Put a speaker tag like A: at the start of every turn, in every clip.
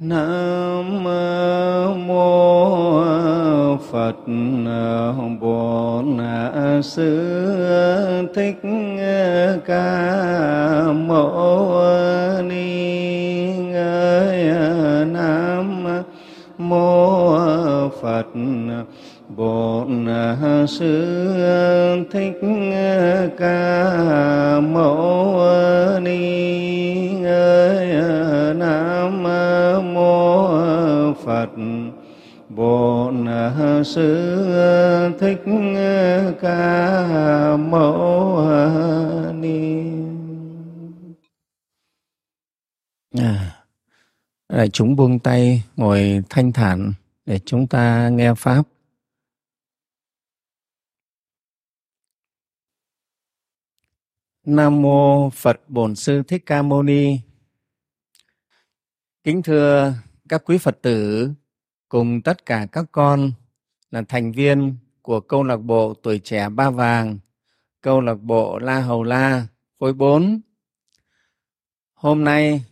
A: Nam mô Phật, Bổn Sư Thích Ca Mâu Ni Nam mô Phật, Bổn Sư Thích Ca Mâu Phật. Bổn Sư Thích Ca Mâu Ni. À, chúng buông tay ngồi thanh thản để chúng ta nghe Pháp. Nam Mô Phật Bổn Sư Thích Ca Mâu Ni. Kính thưa các quý Phật tử cùng tất cả các con là thành viên của câu lạc bộ tuổi trẻ Ba Vàng, câu lạc bộ La Hầu La, khối 4. Hôm nay,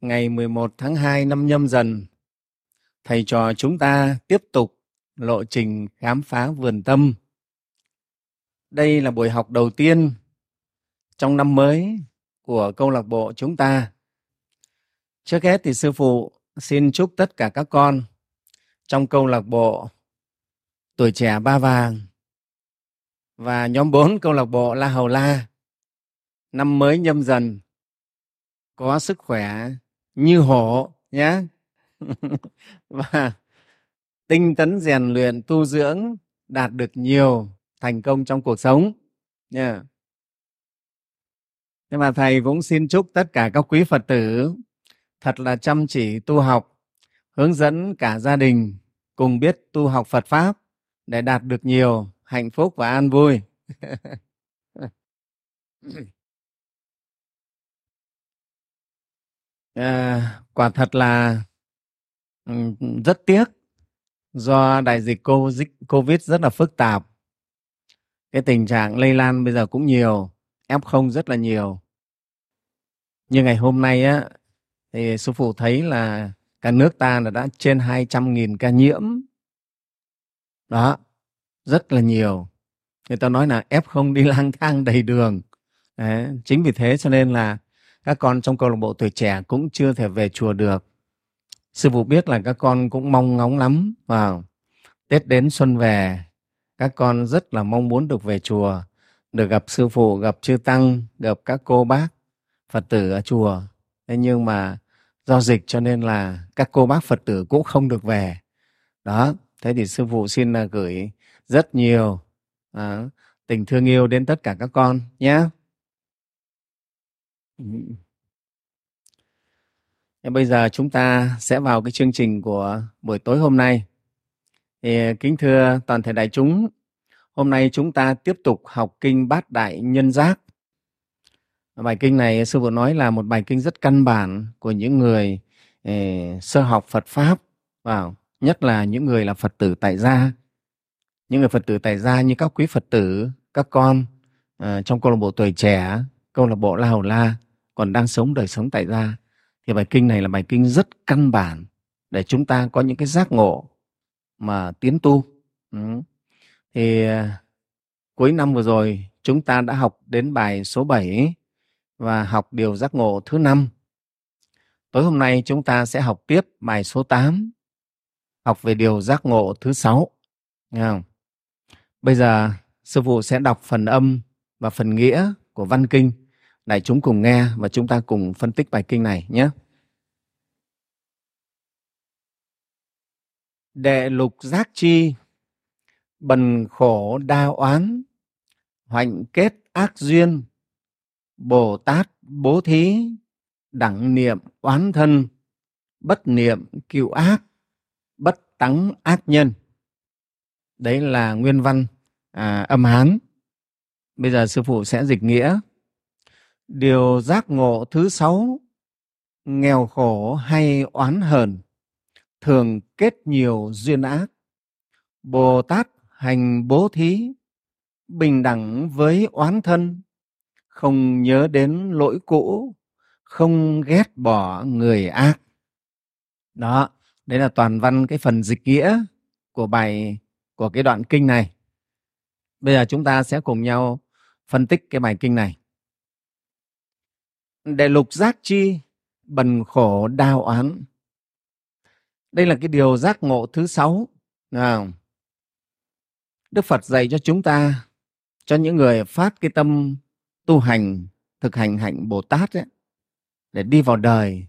A: ngày 11 tháng 2 năm nhâm dần, thầy trò chúng ta tiếp tục lộ trình khám phá vườn tâm. Đây là buổi học đầu tiên trong năm mới của câu lạc bộ chúng ta. Trước hết thì sư phụ xin chúc tất cả các con trong câu lạc bộ tuổi trẻ ba vàng và nhóm 4 câu lạc bộ La Hầu La năm mới nhâm dần có sức khỏe như hổ nhé và tinh tấn rèn luyện tu dưỡng đạt được nhiều thành công trong cuộc sống nha yeah. nhưng mà thầy cũng xin chúc tất cả các quý phật tử thật là chăm chỉ tu học hướng dẫn cả gia đình cùng biết tu học phật pháp để đạt được nhiều hạnh phúc và an vui. À, quả thật là rất tiếc do đại dịch covid rất là phức tạp. Cái tình trạng lây lan bây giờ cũng nhiều f0 rất là nhiều. Như ngày hôm nay á thì sư phụ thấy là cả nước ta là đã trên 200.000 ca nhiễm. Đó rất là nhiều. Người ta nói là f không đi lang thang đầy đường. Đấy, chính vì thế cho nên là các con trong câu lạc bộ tuổi trẻ cũng chưa thể về chùa được. Sư phụ biết là các con cũng mong ngóng lắm. Vào tết đến xuân về các con rất là mong muốn được về chùa được gặp sư phụ gặp chư tăng gặp các cô bác phật tử ở chùa thế nhưng mà do dịch cho nên là các cô bác phật tử cũng không được về. Đó thế thì sư phụ xin là gửi rất nhiều à, tình thương yêu đến tất cả các con nhé. Bây giờ chúng ta sẽ vào cái chương trình của buổi tối hôm nay. Thì à, kính thưa toàn thể đại chúng hôm nay chúng ta tiếp tục học kinh bát đại nhân giác bài kinh này sư phụ nói là một bài kinh rất căn bản của những người eh, sơ học phật pháp. Vào nhất là những người là phật tử tại gia. Những người phật tử tại gia như các quý phật tử các con uh, trong câu lạc bộ tuổi trẻ câu lạc bộ la hầu la còn đang sống đời sống tại gia. Thì bài kinh này là bài kinh rất căn bản để chúng ta có những cái giác ngộ mà tiến tu. Ừ. thì uh, cuối năm vừa rồi chúng ta đã học đến bài số 7 và học điều giác ngộ thứ năm. Tối hôm nay chúng ta sẽ học tiếp bài số 8, học về điều giác ngộ thứ sáu. Nghe không? Bây giờ sư phụ sẽ đọc phần âm và phần nghĩa của văn kinh. để chúng cùng nghe và chúng ta cùng phân tích bài kinh này nhé. Đệ lục giác chi, bần khổ đa oán, hoạnh kết ác duyên, Bồ Tát bố thí đẳng niệm oán thân, bất niệm cựu ác, bất tắng ác nhân. Đấy là nguyên văn à, âm Hán. Bây giờ sư phụ sẽ dịch nghĩa. Điều giác ngộ thứ sáu, nghèo khổ hay oán hờn, thường kết nhiều duyên ác. Bồ Tát hành bố thí, bình đẳng với oán thân, không nhớ đến lỗi cũ, không ghét bỏ người ác. Đó, đấy là toàn văn cái phần dịch nghĩa của bài, của cái đoạn kinh này. Bây giờ chúng ta sẽ cùng nhau phân tích cái bài kinh này. Đệ lục giác chi, bần khổ đau oán. Đây là cái điều giác ngộ thứ sáu nào đức phật dạy cho chúng ta, cho những người phát cái tâm tu hành thực hành hạnh bồ tát ấy, để đi vào đời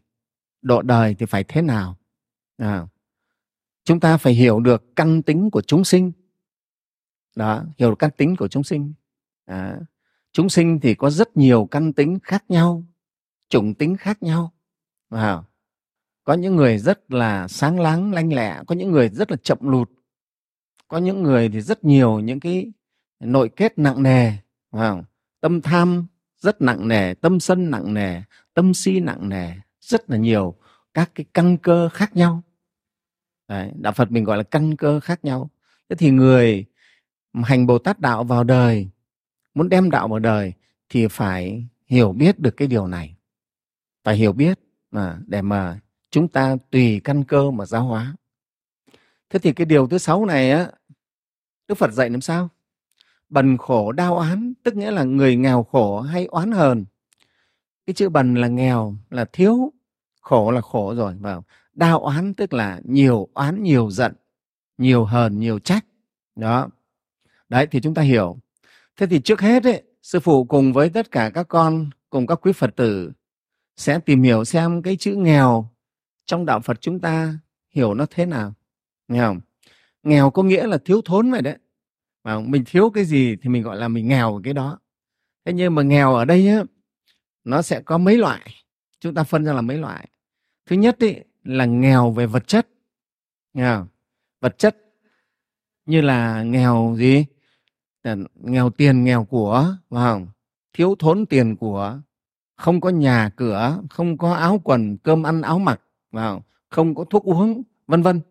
A: độ đời thì phải thế nào? À, chúng ta phải hiểu được căn tính của chúng sinh. Đó hiểu được căn tính của chúng sinh. À, chúng sinh thì có rất nhiều căn tính khác nhau chủng tính khác nhau. À, có những người rất là sáng láng lanh lẹ có những người rất là chậm lụt có những người thì rất nhiều những cái nội kết nặng nề. Không? Tâm tham rất nặng nề tâm sân nặng nề tâm si nặng nề rất là nhiều các cái căn cơ khác nhau. Đấy, đạo phật mình gọi là căn cơ khác nhau. Thế thì người hành bồ tát đạo vào đời muốn đem đạo vào đời thì phải hiểu biết được cái điều này. Phải hiểu biết mà để mà chúng ta tùy căn cơ mà giáo hóa. Thế thì cái điều thứ sáu này á đức phật dạy làm sao? Bần khổ đau oán tức nghĩa là người nghèo khổ hay oán hờn. Cái chữ bần là nghèo là thiếu khổ là khổ rồi và đau oán tức là nhiều oán nhiều giận nhiều hờn nhiều trách. Đó. Đấy thì chúng ta hiểu. Thế thì trước hết ấy, sư phụ cùng với tất cả các con cùng các quý phật tử sẽ tìm hiểu xem cái chữ nghèo trong đạo phật chúng ta hiểu nó thế nào. Nghèo nghèo có nghĩa là thiếu thốn vậy đấy mà mình thiếu cái gì thì mình gọi là mình nghèo cái đó. Thế nhưng mà nghèo ở đây á nó sẽ có mấy loại. Chúng ta phân ra là mấy loại. Thứ nhất ý, là nghèo về vật chất. Nghèo vật chất như là nghèo gì? Nghèo tiền nghèo của vào thiếu thốn tiền của. Không có nhà cửa không có áo quần cơm ăn áo mặc vào không? Có thuốc uống vân vân.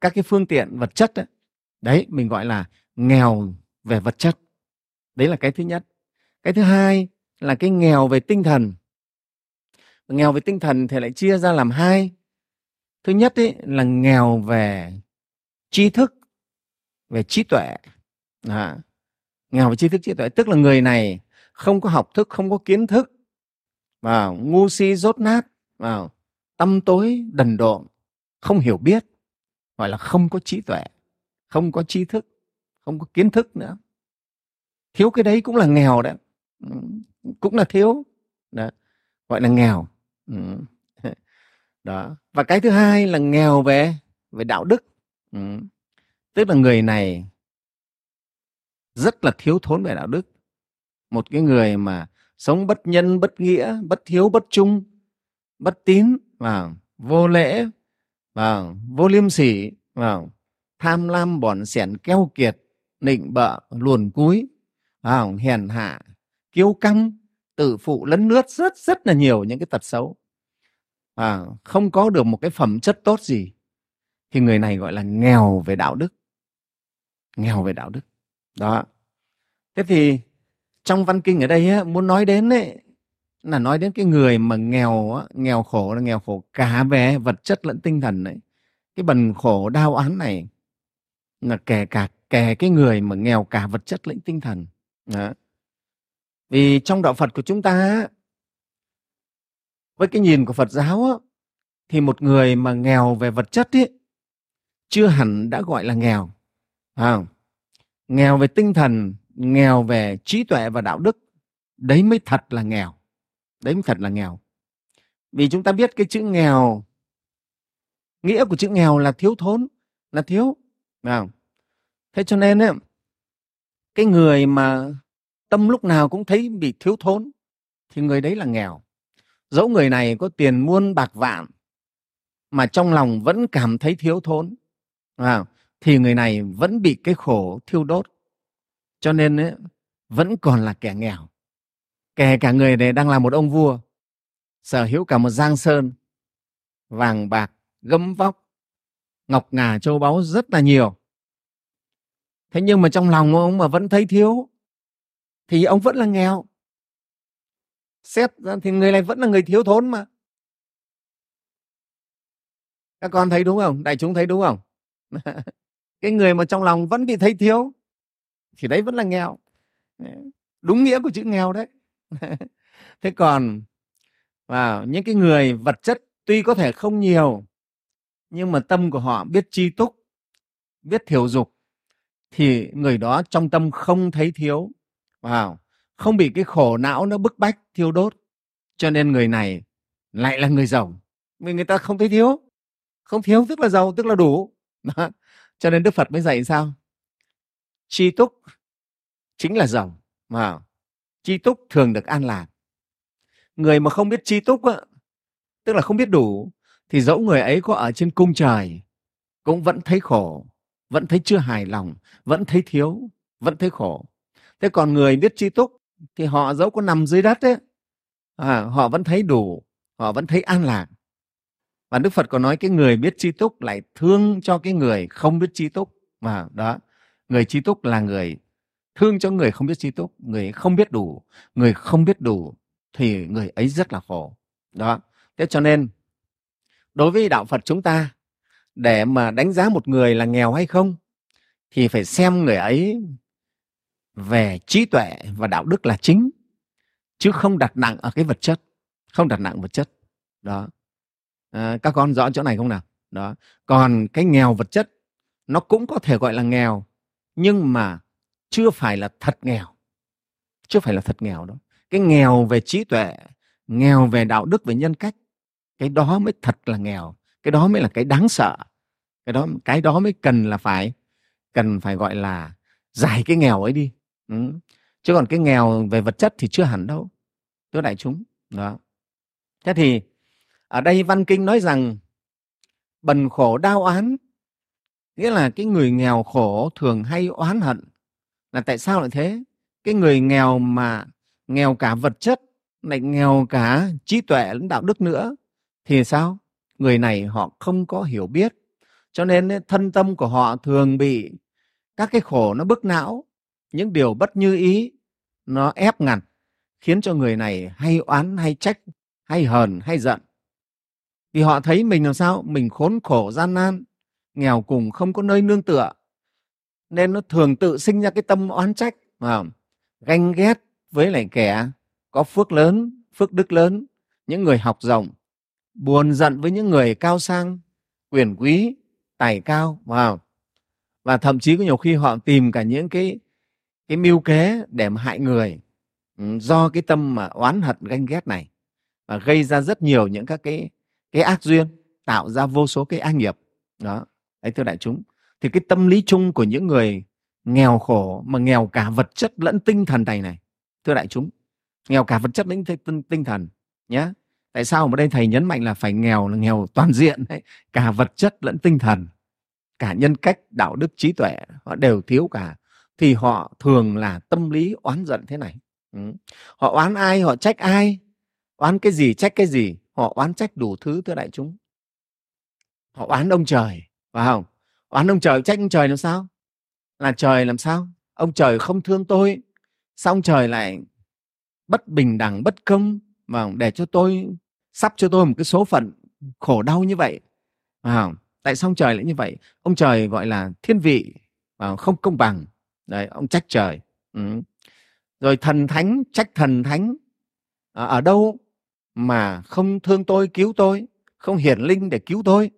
A: Các cái phương tiện vật chất đấy, đấy mình gọi là nghèo về vật chất. Đấy là cái thứ nhất. Cái thứ hai là cái nghèo về tinh thần. Nghèo về tinh thần thì lại chia ra làm hai. Thứ nhất ấy là nghèo về tri thức về trí tuệ. À, nghèo về tri thức trí tuệ. Tức là người này không có học thức không có kiến thức. Và ngu si rốt nát. Vào tâm tối đần độn không hiểu biết. Gọi là không có trí tuệ không có tri thức không có kiến thức nữa thiếu cái đấy cũng là nghèo đấy ừ, cũng là thiếu đó. gọi là nghèo ừ. đó, và cái thứ hai là nghèo về về đạo đức ừ. tức là người này rất là thiếu thốn về đạo đức một cái người mà sống bất nhân, bất nghĩa, bất hiếu bất trung, bất tín và vô lễ và vô liêm sỉ và tham lam bỏn sẻn keo kiệt nịnh bợ luồn cúi à, hèn hạ kiêu căng tự phụ lấn lướt rất rất là nhiều những cái tật xấu. À, không có được một cái phẩm chất tốt gì thì người này gọi là nghèo về đạo đức. Nghèo về đạo đức. Đó. Thế thì trong văn kinh ở đây á, muốn nói đến ấy, là nói đến cái người mà nghèo á, nghèo khổ là nghèo khổ cả về vật chất lẫn tinh thần đấy cái bần khổ đau án này là kể cả kể cái người mà nghèo cả vật chất lẫn tinh thần. Đó. vì trong đạo phật của chúng ta với cái nhìn của phật giáo á, thì một người mà nghèo về vật chất ấy, chưa hẳn đã gọi là nghèo. À, nghèo về tinh thần nghèo về trí tuệ và đạo đức đấy mới thật là nghèo. Đấy mới thật là nghèo. Vì chúng ta biết cái chữ nghèo nghĩa của chữ nghèo là thiếu thốn là thiếu. À, thế cho nên ấy, cái người mà tâm lúc nào cũng thấy bị thiếu thốn thì người đấy là nghèo. Dẫu người này có tiền muôn bạc vạn mà trong lòng vẫn cảm thấy thiếu thốn à, thì người này vẫn bị cái khổ thiêu đốt. Cho nên ấy, vẫn còn là kẻ nghèo. Kể cả người này đang là một ông vua sở hữu cả một giang sơn vàng bạc gấm vóc ngọc ngà châu báu rất là nhiều thế nhưng mà trong lòng ông mà vẫn thấy thiếu, thì ông vẫn là nghèo. Xét ra thì người này vẫn là người thiếu thốn mà. Các con thấy đúng không? Đại chúng thấy đúng không? Cái người mà trong lòng vẫn bị thấy thiếu, thì đấy vẫn là nghèo. Đúng nghĩa của chữ nghèo đấy. Thế còn, vào những cái người vật chất tuy có thể không nhiều, nhưng mà tâm của họ biết chi túc, biết thiểu dục thì người đó trong tâm không thấy thiếu. Vào không bị cái khổ não nó bức bách thiêu đốt. Cho nên người này lại là người giàu. Vì người ta không thấy thiếu. Không thiếu tức là giàu tức là đủ. Đó. cho nên đức phật mới dạy sao? Chi túc chính là giàu. Mà chi túc thường được an lạc. Người mà không biết chi túc á, tức là không biết đủ thì dẫu người ấy có ở trên cung trời cũng vẫn thấy khổ vẫn thấy chưa hài lòng vẫn thấy thiếu vẫn thấy khổ. Thế còn người biết chi túc thì họ dẫu có nằm dưới đất ấy à, họ vẫn thấy đủ họ vẫn thấy an lạc. Và đức phật có nói cái người biết chi túc lại thương cho cái người không biết chi túc. Mà đó người chi túc là người thương cho người không biết chi túc người không biết đủ người không biết đủ thì người ấy rất là khổ. Đó thế cho nên đối với đạo phật chúng ta để mà đánh giá một người là nghèo hay không thì phải xem người ấy về trí tuệ và đạo đức là chính chứ không đặt nặng ở cái vật chất không đặt nặng vật chất. Đó. À, các con rõ chỗ này không nào? Đó. Còn cái nghèo vật chất nó cũng có thể gọi là nghèo nhưng mà chưa phải là thật nghèo. Chưa phải là thật nghèo đó. cái nghèo về trí tuệ nghèo về đạo đức về nhân cách cái đó mới thật là nghèo cái đó mới là cái đáng sợ. Cái đó cái đó mới cần là phải, cần phải gọi là giải cái nghèo ấy đi. Ừ. chứ còn cái nghèo về vật chất thì chưa hẳn đâu, thưa đại chúng. Đó. Thế thì ở đây văn kinh nói rằng bần khổ đau oán, nghĩa là cái người nghèo khổ thường hay oán hận. Là tại sao lại thế? Cái người nghèo mà nghèo cả vật chất, lại nghèo cả trí tuệ lẫn đạo đức nữa thì sao? Người này họ không có hiểu biết. Cho nên thân tâm của họ thường bị các cái khổ nó bức não, những điều bất như ý nó ép ngặt, khiến cho người này hay oán, hay trách, hay hờn, hay giận. Vì họ thấy mình làm sao? Mình khốn khổ, gian nan, nghèo cùng, không có nơi nương tựa. Nên nó thường tự sinh ra cái tâm oán trách mà ganh ghét với lại kẻ có phước lớn, phước đức lớn, những người học rộng buồn giận với những người cao sang quyền quý tài cao vào. Và thậm chí có nhiều khi họ tìm cả những cái cái mưu kế để mà hại người ừ, do cái tâm mà oán hận ganh ghét này. Và gây ra rất nhiều những các cái cái ác duyên tạo ra vô số cái ác nghiệp. Đó. Đấy thưa đại chúng. Thì cái tâm lý chung của những người nghèo khổ mà nghèo cả vật chất lẫn tinh thần này này thưa đại chúng nghèo cả vật chất lẫn tinh, tinh thần nhé tại sao mà đây thầy nhấn mạnh là phải nghèo, là nghèo toàn diện đấy? Cả vật chất lẫn tinh thần, cả nhân cách, đạo đức, trí tuệ, họ đều thiếu cả. Thì họ thường là tâm lý oán giận thế này. Ừ. họ oán ai, họ trách ai? Oán cái gì, trách cái gì? Họ oán trách đủ thứ, thưa đại chúng. Họ oán ông trời, phải không? Oán ông trời, trách ông trời làm sao? Là trời làm sao? Ông trời không thương tôi, sao ông trời lại bất bình đẳng, bất công? Mà để cho tôi sắp cho tôi một cái số phận khổ đau như vậy. À, tại sao ông trời lại như vậy? Ông trời gọi là thiên vị à, không? Công bằng. Đấy ông trách trời. Ừ. rồi thần thánh trách thần thánh. À, ở đâu mà không thương tôi cứu tôi? Không hiển linh để cứu tôi?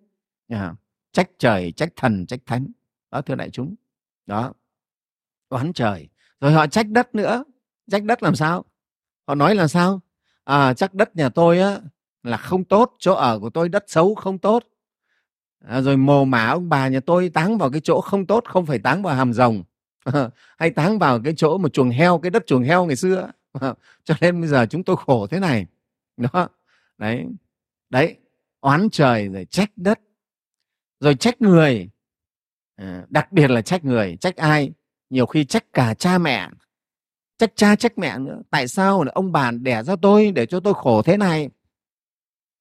A: À, trách trời trách thần trách thánh. Đó thưa đại chúng. Đó. Oán trời. Rồi họ trách đất nữa. Trách đất làm sao? Họ nói là sao? À chắc đất nhà tôi á là không tốt chỗ ở của tôi đất xấu không tốt. À, rồi mồ mả ông bà nhà tôi táng vào cái chỗ không tốt không phải táng vào hàm rồng hay táng vào cái chỗ một chuồng heo cái đất chuồng heo ngày xưa. Cho nên bây giờ chúng tôi khổ thế này đó. Đấy đấy oán trời rồi trách đất rồi trách người. À, đặc biệt là trách người trách ai? Nhiều khi trách cả cha mẹ trách cha trách mẹ nữa. Tại sao ông bà đẻ ra tôi để cho tôi khổ thế này?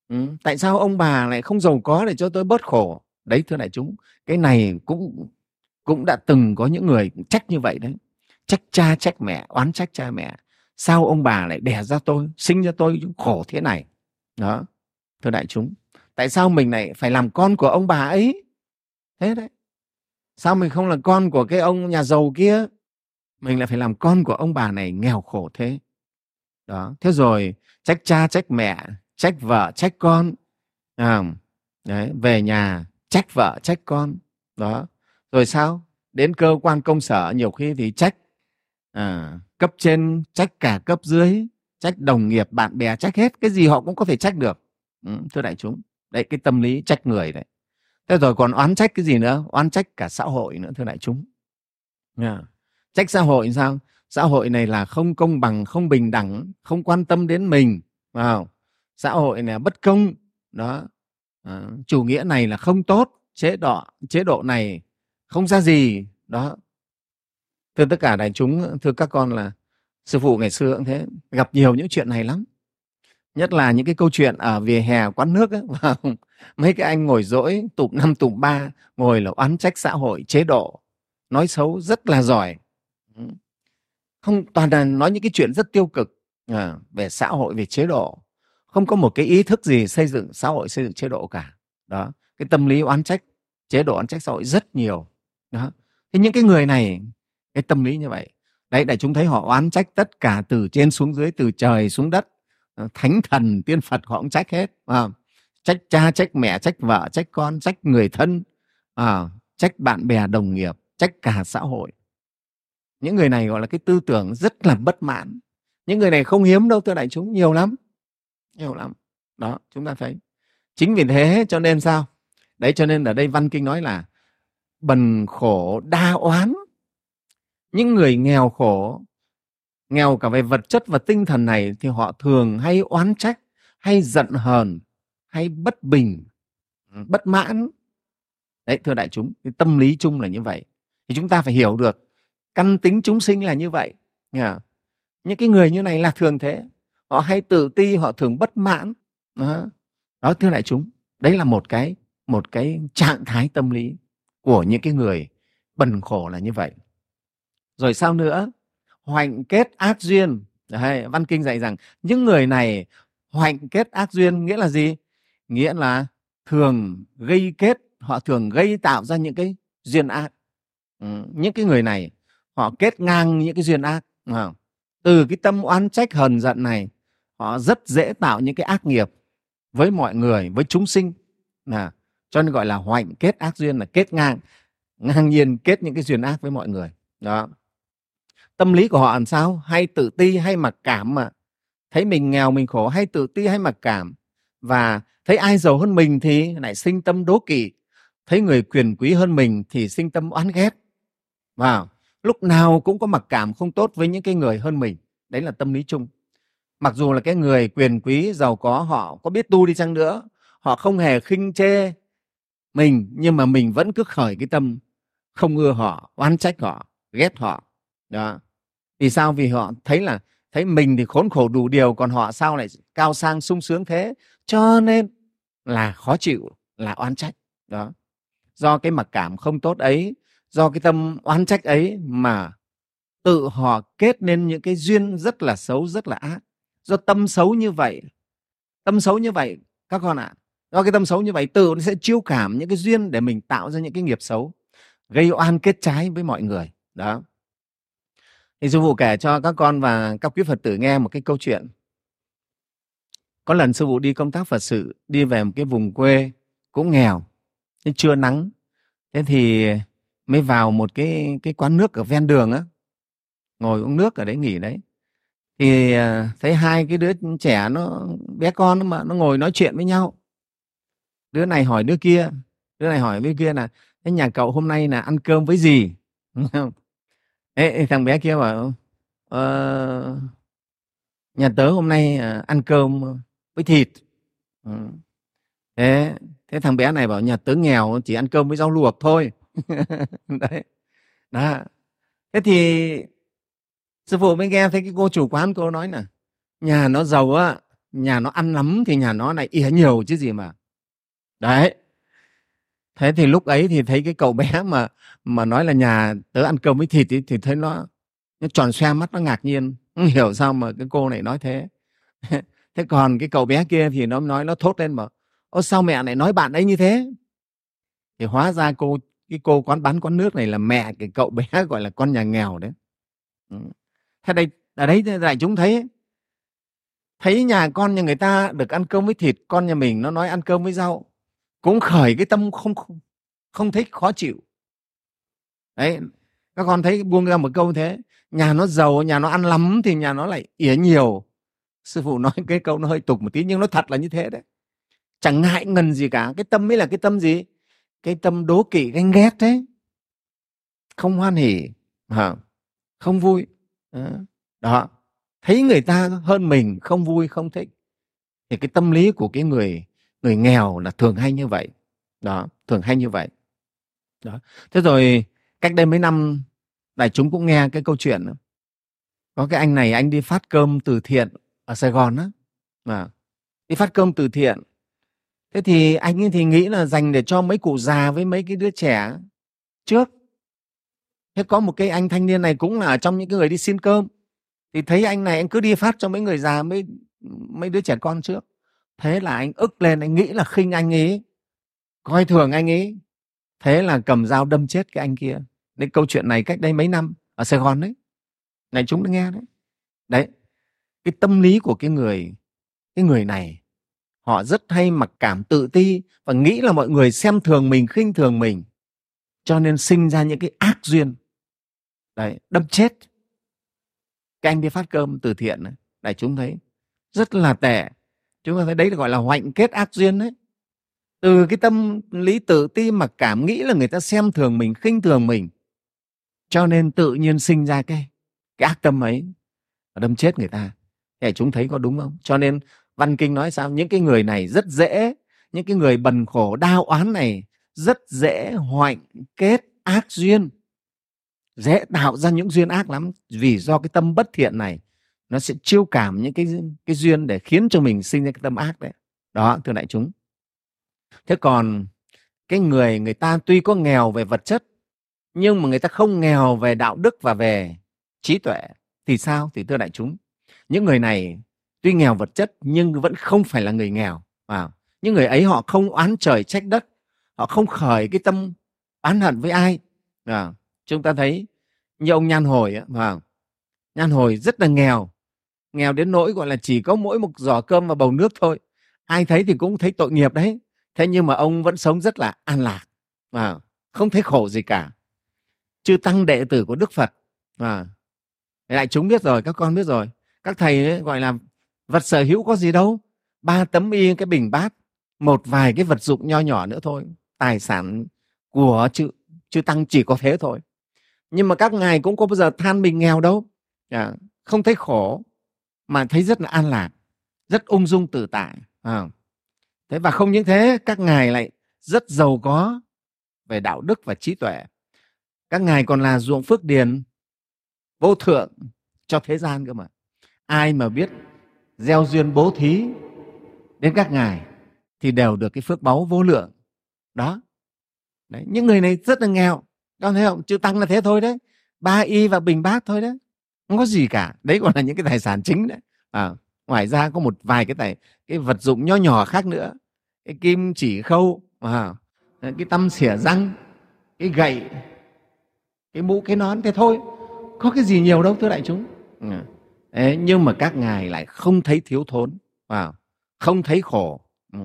A: Ừ, tại sao ông bà lại không giàu có để cho tôi bớt khổ? Đấy thưa đại chúng cái này cũng cũng đã từng có những người trách như vậy đấy. Trách cha trách mẹ oán trách cha mẹ. Sao ông bà lại đẻ ra tôi sinh ra tôi khổ thế này? Đó thưa đại chúng tại sao mình lại phải làm con của ông bà ấy? Thế đấy. Sao mình không là con của cái ông nhà giàu kia? Mình lại phải làm con của ông bà này nghèo khổ thế. Đó thế rồi trách cha trách mẹ trách vợ trách con. À, đấy, về nhà trách vợ trách con. Đó. Rồi sao? Đến cơ quan công sở nhiều khi thì trách à, cấp trên trách cả cấp dưới trách đồng nghiệp bạn bè trách hết. Cái gì họ cũng có thể trách được. Ừ, thưa đại chúng đấy cái tâm lý trách người đấy. Thế rồi còn oán trách cái gì nữa? Oán trách cả xã hội nữa thưa đại chúng. Yeah. trách xã hội sao? Xã hội này là không công bằng không bình đẳng không quan tâm đến mình. Vào xã hội này bất công. Đó. À, chủ nghĩa này là không tốt chế độ chế độ này không ra gì. Đó. Thưa tất cả đại chúng thưa các con là sư phụ ngày xưa cũng thế gặp nhiều những chuyện này lắm. Nhất là những cái câu chuyện ở vỉa hè quán nước ấy, mấy cái anh ngồi dỗi tụm năm tụm ba ngồi là oán trách xã hội chế độ nói xấu rất là giỏi. Không toàn là nói những cái chuyện rất tiêu cực à, về xã hội về chế độ không có một cái ý thức gì xây dựng xã hội xây dựng chế độ cả. Đó cái tâm lý oán trách chế độ oán trách xã hội rất nhiều. Đó thế những cái người này cái tâm lý như vậy đấy để chúng thấy họ oán trách tất cả từ trên xuống dưới từ trời xuống đất ờ, thánh thần tiên phật họ cũng trách hết à, trách cha trách mẹ trách vợ trách con trách người thân à, trách bạn bè đồng nghiệp trách cả xã hội. Những người này gọi là cái tư tưởng rất là bất mãn. Những người này không hiếm đâu thưa đại chúng nhiều lắm nhiều lắm. Đó, chúng ta thấy. Chính vì thế cho nên sao? Đấy, cho nên ở đây văn kinh nói là bần khổ đa oán. Những người nghèo khổ, nghèo cả về vật chất và tinh thần này thì họ thường hay oán trách, hay giận hờn, hay bất bình ừ, bất mãn. Đấy, thưa đại chúng, cái tâm lý chung là như vậy. Thì chúng ta phải hiểu được, căn tính chúng sinh là như vậy. Những cái người như này là thường thế họ hay tự ti họ thường bất mãn. Đó, đó thưa đại chúng đấy là một cái một cái trạng thái tâm lý của những cái người bần khổ là như vậy. Rồi sao nữa? Hoạnh kết ác duyên. Đấy, văn kinh dạy rằng những người này hoạnh kết ác duyên nghĩa là gì? Nghĩa là thường gây kết họ thường gây tạo ra những cái duyên ác. Ừ, những cái người này họ kết ngang những cái duyên ác. À, từ cái tâm oán trách hờn giận này họ rất dễ tạo những cái ác nghiệp với mọi người, với chúng sinh. Là cho nên gọi là hoạnh kết ác duyên là kết ngang ngang nhiên kết những cái duyên ác với mọi người. Đó. Tâm lý của họ làm sao? Hay tự ti hay mặc cảm mà. Thấy mình nghèo mình khổ, hay tự ti hay mặc cảm. Và thấy ai giàu hơn mình thì lại sinh tâm đố kỵ. Thấy người quyền quý hơn mình thì sinh tâm oán ghét. Vào, lúc nào cũng có mặc cảm không tốt với những cái người hơn mình. Đấy là tâm lý chung mặc dù là cái người quyền quý, giàu có, họ có biết tu đi chăng nữa, họ không hề khinh chê mình, nhưng mà mình vẫn cứ khởi cái tâm không ưa họ, oán trách họ, ghét họ. Đó. Vì sao? Vì họ thấy là, thấy mình thì khốn khổ đủ điều, còn họ sao lại cao sang, sung sướng thế? Cho nên là khó chịu, là oán trách. Đó. Do cái mặc cảm không tốt ấy, do cái tâm oán trách ấy mà tự họ kết nên những cái duyên rất là xấu, rất là ác do tâm xấu như vậy tâm xấu như vậy các con ạ à, do cái tâm xấu như vậy tự nó sẽ chiêu cảm những cái duyên để mình tạo ra những cái nghiệp xấu gây oan kết trái với mọi người đó. Thì sư phụ kể cho các con và các quý phật tử nghe một cái câu chuyện. Có lần sư phụ đi công tác phật sự đi về một cái vùng quê cũng nghèo nhưng chưa nắng thế thì mới vào một cái cái quán nước ở ven đường á ngồi uống nước ở đấy nghỉ đấy thì à, thấy hai cái đứa trẻ nó bé con mà nó ngồi nói chuyện với nhau. Đứa này hỏi đứa kia đứa này hỏi đứa kia là thế nhà cậu hôm nay là ăn cơm với gì? Ê, thằng bé kia bảo ờ, nhà tớ hôm nay à, ăn cơm với thịt. Ừ. thế thế thằng bé này bảo nhà tớ nghèo chỉ ăn cơm với rau luộc thôi. Đấy. Đó. Thế thì sư phụ mới nghe thấy cái cô chủ quán cô nói là nhà nó giàu á nhà nó ăn lắm thì nhà nó lại ỉa nhiều chứ gì mà. Đấy. Thế thì lúc ấy thì thấy cái cậu bé mà mà nói là nhà tớ ăn cơm với thịt ý, thì thấy nó nó tròn xoe mắt nó ngạc nhiên. Không hiểu sao mà cái cô này nói thế. Thế còn cái cậu bé kia thì nó nói nó thốt lên mà ô sao mẹ lại nói bạn ấy như thế? Thì hóa ra cô cái cô quán bán quán nước này là mẹ cái cậu bé gọi là con nhà nghèo đấy. Ừ thế đây ở đấy đại chúng thấy thấy nhà con nhà người ta được ăn cơm với thịt con nhà mình nó nói ăn cơm với rau cũng khởi cái tâm không không, không thích khó chịu. Đấy các con thấy buông ra một câu thế nhà nó giàu nhà nó ăn lắm thì nhà nó lại ỉa nhiều. Sư phụ nói cái câu nó hơi tục một tí nhưng nó thật là như thế đấy. Chẳng ngại ngần gì cả cái tâm mới là cái tâm gì? Cái tâm đố kỵ ganh ghét đấy. Không hoan hỉ không vui. Ờ, đó. Thấy người ta hơn mình, không vui, không thích, thì cái tâm lý của cái người người nghèo là thường hay như vậy. Đó, thường hay như vậy. Đó. Thế rồi, cách đây mấy năm, đại chúng cũng nghe cái câu chuyện có cái anh này, anh đi phát cơm từ thiện ở sài gòn á. Mà, đi phát cơm từ thiện. Thế thì anh ấy thì nghĩ là dành để cho mấy cụ già với mấy cái đứa trẻ trước thế có một cái anh thanh niên này cũng là ở trong những cái người đi xin cơm. Thì thấy anh này, anh cứ đi phát cho mấy người già, mấy mấy đứa trẻ con trước. Thế là anh ức lên, anh nghĩ là khinh anh ấy. Coi thường anh ấy. Thế là cầm dao đâm chết cái anh kia. Nên câu chuyện này cách đây mấy năm, ở sài gòn đấy. Này, chúng đã nghe đấy. Đấy, cái tâm lý của cái người cái người này, họ rất hay mặc cảm tự ti và nghĩ là mọi người xem thường mình, khinh thường mình. Cho nên sinh ra những cái ác duyên đấy đâm chết. Cái anh đi phát cơm từ thiện này, đại chúng thấy rất là tệ. Chúng ta thấy đấy là gọi là hoạnh kết ác duyên đấy. Từ cái tâm lý tự ti mà cảm nghĩ là người ta xem thường mình khinh thường mình cho nên tự nhiên sinh ra cái cái ác tâm ấy và đâm chết người ta. Thì chúng thấy có đúng không? Cho nên văn kinh nói sao? Những cái người này rất dễ những cái người bần khổ đau oán này rất dễ hoạnh kết ác duyên dễ tạo ra những duyên ác lắm. Vì do cái tâm bất thiện này nó sẽ chiêu cảm những cái cái duyên để khiến cho mình sinh ra cái tâm ác đấy. Đó thưa đại chúng. Thế còn cái người người ta tuy có nghèo về vật chất nhưng mà người ta không nghèo về đạo đức và về trí tuệ thì sao? Thì thưa đại chúng những người này tuy nghèo vật chất nhưng vẫn không phải là người nghèo. À, những người ấy họ không oán trời trách đất họ không khởi cái tâm oán hận với ai. À, chúng ta thấy như ông nhan hồi à, nhan hồi rất là nghèo. Nghèo đến nỗi gọi là chỉ có mỗi một giỏ cơm và bầu nước thôi. Ai thấy thì cũng thấy tội nghiệp đấy. Thế nhưng mà ông vẫn sống rất là an lạc và không? Thấy khổ gì cả. Chư tăng đệ tử của đức phật và lại chúng biết rồi các con biết rồi. Các thầy ấy gọi là vật sở hữu có gì đâu. Ba tấm y cái bình bát một vài cái vật dụng nho nhỏ nữa thôi. Tài sản của chư chư tăng chỉ có thế thôi nhưng mà các ngài cũng có bao giờ than mình nghèo đâu. À, không thấy khổ mà thấy rất là an lạc rất ung dung tự tại à. thế và không những thế các ngài lại rất giàu có về đạo đức và trí tuệ. Các ngài còn là ruộng phước điền vô thượng cho thế gian cơ mà. Ai mà biết gieo duyên bố thí đến các ngài thì đều được cái phước báu vô lượng. Đó. Đấy, những người này rất là nghèo con thấy không? Chữ tăng là thế thôi đấy. Ba y và bình bát thôi đấy. Không có gì cả. Đấy còn là những cái tài sản chính đấy. À, ngoài ra có một vài cái tài cái vật dụng nho nhỏ khác nữa. Cái kim chỉ khâu à, cái tăm xỉa răng cái gậy cái mũ cái nón thế thôi. Có cái gì nhiều đâu thưa đại chúng. À. Đấy, nhưng mà các ngài lại không thấy thiếu thốn. À, không thấy khổ. Ừ.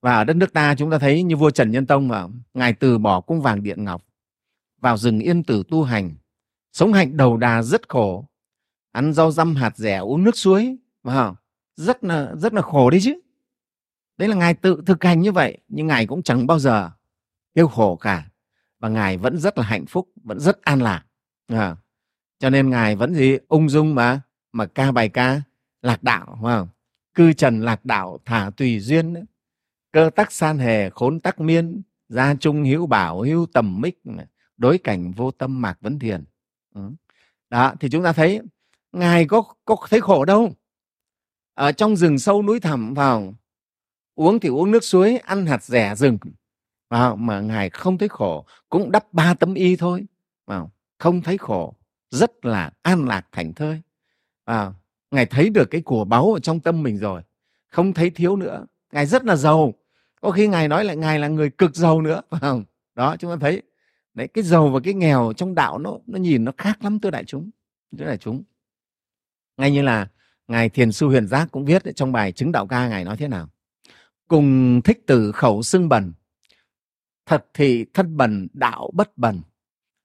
A: Và ở đất nước ta chúng ta thấy như vua trần nhân tông mà ngài từ bỏ cung vàng điện ngọc vào rừng yên tử tu hành. Sống hạnh đầu đà rất khổ. Ăn rau răm hạt rẻ, uống nước suối. Mà rất là rất là khổ đấy chứ. Đấy là ngài tự thực hành như vậy, nhưng ngài cũng chẳng bao giờ yêu khổ cả. Và ngài vẫn rất là hạnh phúc, vẫn rất an lạc. À. cho nên ngài vẫn gì? Ung dung mà mà ca bài ca lạc đạo phải không cư trần lạc đạo thả tùy duyên. Nữa. cơ tắc san hề khốn tắc miên, gia trung hữu bảo hữu tầm mích đối cảnh vô tâm mạc vấn thiền. Ừ. đó, thì chúng ta thấy ngài có có thấy khổ đâu. Ở trong rừng sâu núi thẳm vào, uống thì uống nước suối, ăn hạt rẻ rừng. Vào, mà ngài không thấy khổ, cũng đắp ba tấm y thôi. Vào, không thấy khổ, rất là an lạc thành thơi. Vào, ngài thấy được cái của báu ở trong tâm mình rồi, không thấy thiếu nữa. Ngài rất là giàu. Có khi ngài nói lại ngài là người cực giàu nữa. Phải không đó, chúng ta thấy đấy, cái giàu và cái nghèo trong đạo nó nó nhìn nó khác lắm thưa đại chúng thưa đại chúng. Ngay như là ngài thiền sư huyền giác cũng viết trong bài chứng đạo ca, ngài nói thế nào? Cùng thích từ khẩu xưng bần, thật thì thân bần, đạo bất bần.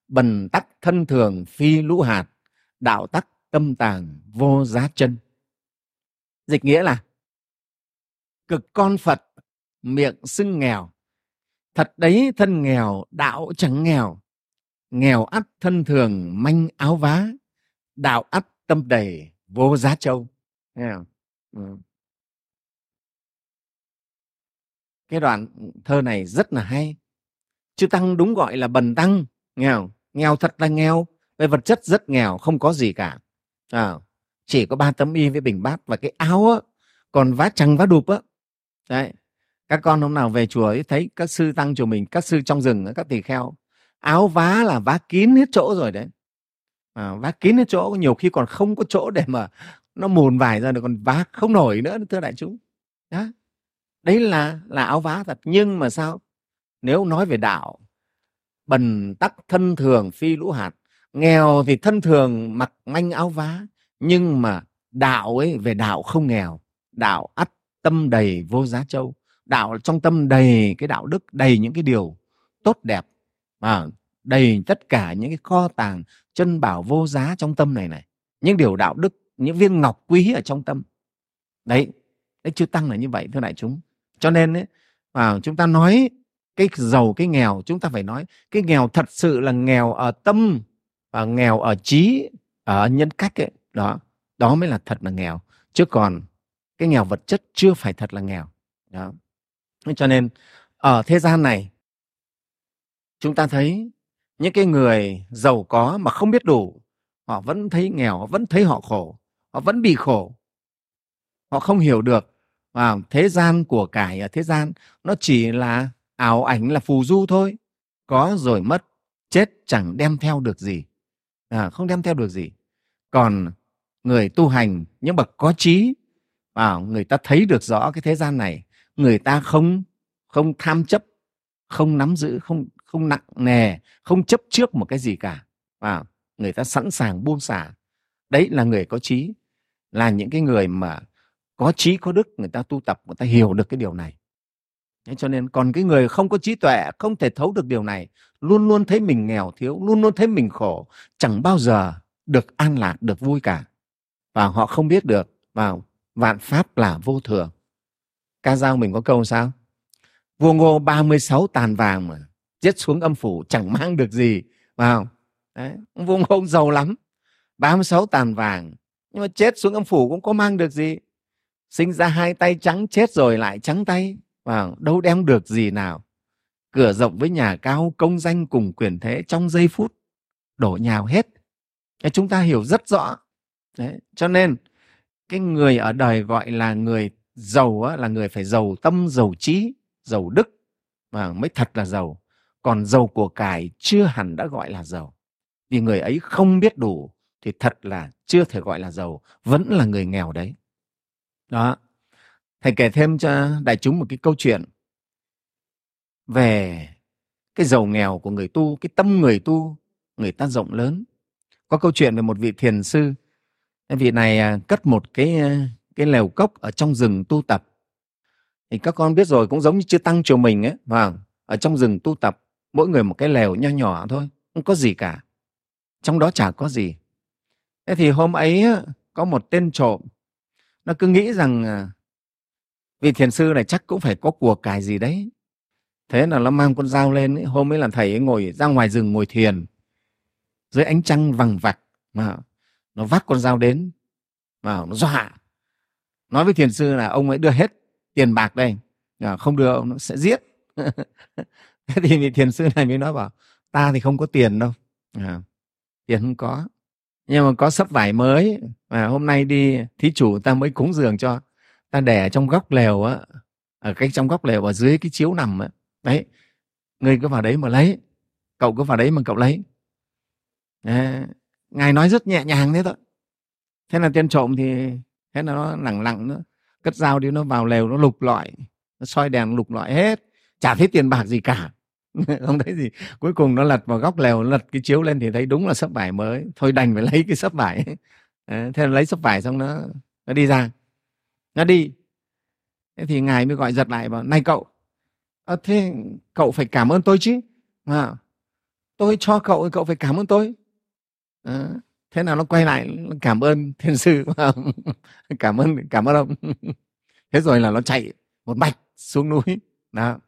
A: Bần tắc thân thường, phi lũ hạt, đạo tắc tâm tàng, vô giá chân. Dịch nghĩa là, cực con phật, miệng xưng nghèo thật đấy thân nghèo đạo chẳng nghèo. Nghèo ắt thân thường manh áo vá. Đạo ắt tâm đầy vô giá châu. Nghe không? Ừ. cái đoạn thơ này rất là hay. Chư tăng đúng gọi là bần tăng. Nghèo nghèo thật là nghèo. Về vật chất rất nghèo không có gì cả. À, chỉ có ba tấm y với bình bát và cái áo á, còn vá chằng vá đụp á. Đấy các con hôm nào về chùa ấy thấy các sư tăng chùa mình các sư trong rừng các tỳ kheo áo vá là vá kín hết chỗ rồi đấy. À, vá kín hết chỗ nhiều khi còn không có chỗ để mà nó mùn vải ra được còn vá không nổi nữa thưa đại chúng. Đó. Đấy là là áo vá thật. Nhưng mà sao? Nếu nói về đạo bần tắc thân thường phi lũ hạt nghèo thì thân thường mặc manh áo vá. Nhưng mà đạo ấy về đạo không nghèo đạo ắt tâm đầy vô giá châu đạo trong tâm đầy cái đạo đức đầy những cái điều tốt đẹp và đầy tất cả những cái kho tàng chân bảo vô giá trong tâm này này. Những điều đạo đức những viên ngọc quý ở trong tâm. Đấy đấy chưa tăng là như vậy thưa đại chúng. Cho nên ấy, à, chúng ta nói cái giàu cái nghèo chúng ta phải nói cái nghèo thật sự là nghèo ở tâm và nghèo ở trí ở nhân cách ấy. Đó đó mới là thật là nghèo. Chứ còn cái nghèo vật chất chưa phải thật là nghèo. Đó cho nên ở thế gian này chúng ta thấy những cái người giàu có mà không biết đủ họ vẫn thấy nghèo họ vẫn thấy họ khổ họ vẫn bị khổ. Họ không hiểu được à, thế gian của cải ở thế gian nó chỉ là ảo ảnh là phù du thôi. Có rồi mất chết chẳng đem theo được gì. À, không đem theo được gì. Còn người tu hành những bậc có trí à, người ta thấy được rõ cái thế gian này người ta không không tham chấp, không nắm giữ, không không nặng nề, không chấp trước một cái gì cả. Và người ta sẵn sàng buông xả. Đấy là người có trí, là những cái người mà có trí, có đức, người ta tu tập, người ta hiểu được cái điều này. Thế cho nên còn cái người không có trí tuệ, không thể thấu được điều này, luôn luôn thấy mình nghèo thiếu, luôn luôn thấy mình khổ, chẳng bao giờ được an lạc, được vui cả. Và họ không biết được vào vạn pháp là vô thường ca dao mình có câu sao? Vua ngô 36 tàn vàng mà chết xuống âm phủ chẳng mang được gì vào Đấy. vua ngô giàu lắm. 36 tàn vàng, nhưng mà chết xuống âm phủ cũng có mang được gì? Sinh ra hai tay trắng, chết rồi lại trắng tay vào đâu đem được gì nào? Cửa rộng với nhà cao, công danh cùng quyền thế trong giây phút, đổ nhào hết. Chúng ta hiểu rất rõ. Đấy. cho nên cái người ở đời gọi là người giàu á, là người phải giàu tâm giàu trí giàu đức mà mới thật là giàu. Còn giàu của cải chưa hẳn đã gọi là giàu. Vì người ấy không biết đủ thì thật là chưa thể gọi là giàu vẫn là người nghèo đấy. Đó. Thầy kể thêm cho đại chúng một cái câu chuyện về cái giàu nghèo của người tu cái tâm người tu người ta rộng lớn. Có câu chuyện về một vị thiền sư. Vị này à, cất một cái à, cái lều cốc ở trong rừng tu tập. Thì các con biết rồi, cũng giống như chưa tăng chùa mình ấy và ở trong rừng tu tập, mỗi người một cái lều nho nhỏ thôi, không có gì cả. Trong đó chả có gì. Thế thì hôm ấy có một tên trộm, nó cứ nghĩ rằng vì vị thiền sư này chắc cũng phải có của cải gì đấy. Thế là nó mang con dao lên ấy. hôm ấy là thầy ấy ngồi ra ngoài rừng ngồi thiền, dưới ánh trăng vằng vặc, mà nó vác con dao đến, mà nó dọa nói với thiền sư là ông ấy đưa hết tiền bạc đây. Không đưa ông nó sẽ giết. Thế thì vị thiền sư này mới nói bảo ta thì không có tiền đâu. À, tiền không có. Nhưng mà có sấp vải mới mà hôm nay đi thí chủ ta mới cúng dường cho. Ta để trong góc lều á ở cái trong góc lều ở dưới cái chiếu nằm á. Đấy người cứ vào đấy mà lấy cậu cứ vào đấy mà cậu lấy. À, ngài nói rất nhẹ nhàng thế thôi. Thế là tên trộm thì thế là nó lẳng lặng nữa. Cất dao đi nó vào lều nó lục lọi nó soi đèn lục lọi hết. Chả thấy tiền bạc gì cả. Không thấy gì. Cuối cùng nó lật vào góc lều lật cái chiếu lên thì thấy đúng là sấp vải mới. Thôi đành phải lấy cái sấp vải. Thế lấy sấp vải xong nó nó đi ra. Nó đi. Thế thì ngài mới gọi giật lại bảo này cậu à, thế cậu phải cảm ơn tôi chứ. À, tôi cho cậu cậu phải cảm ơn tôi. À, thế nào nó quay lại cảm ơn thiên sư cảm ơn cảm ơn ông. Thế rồi là nó chạy một mạch xuống núi. Đó.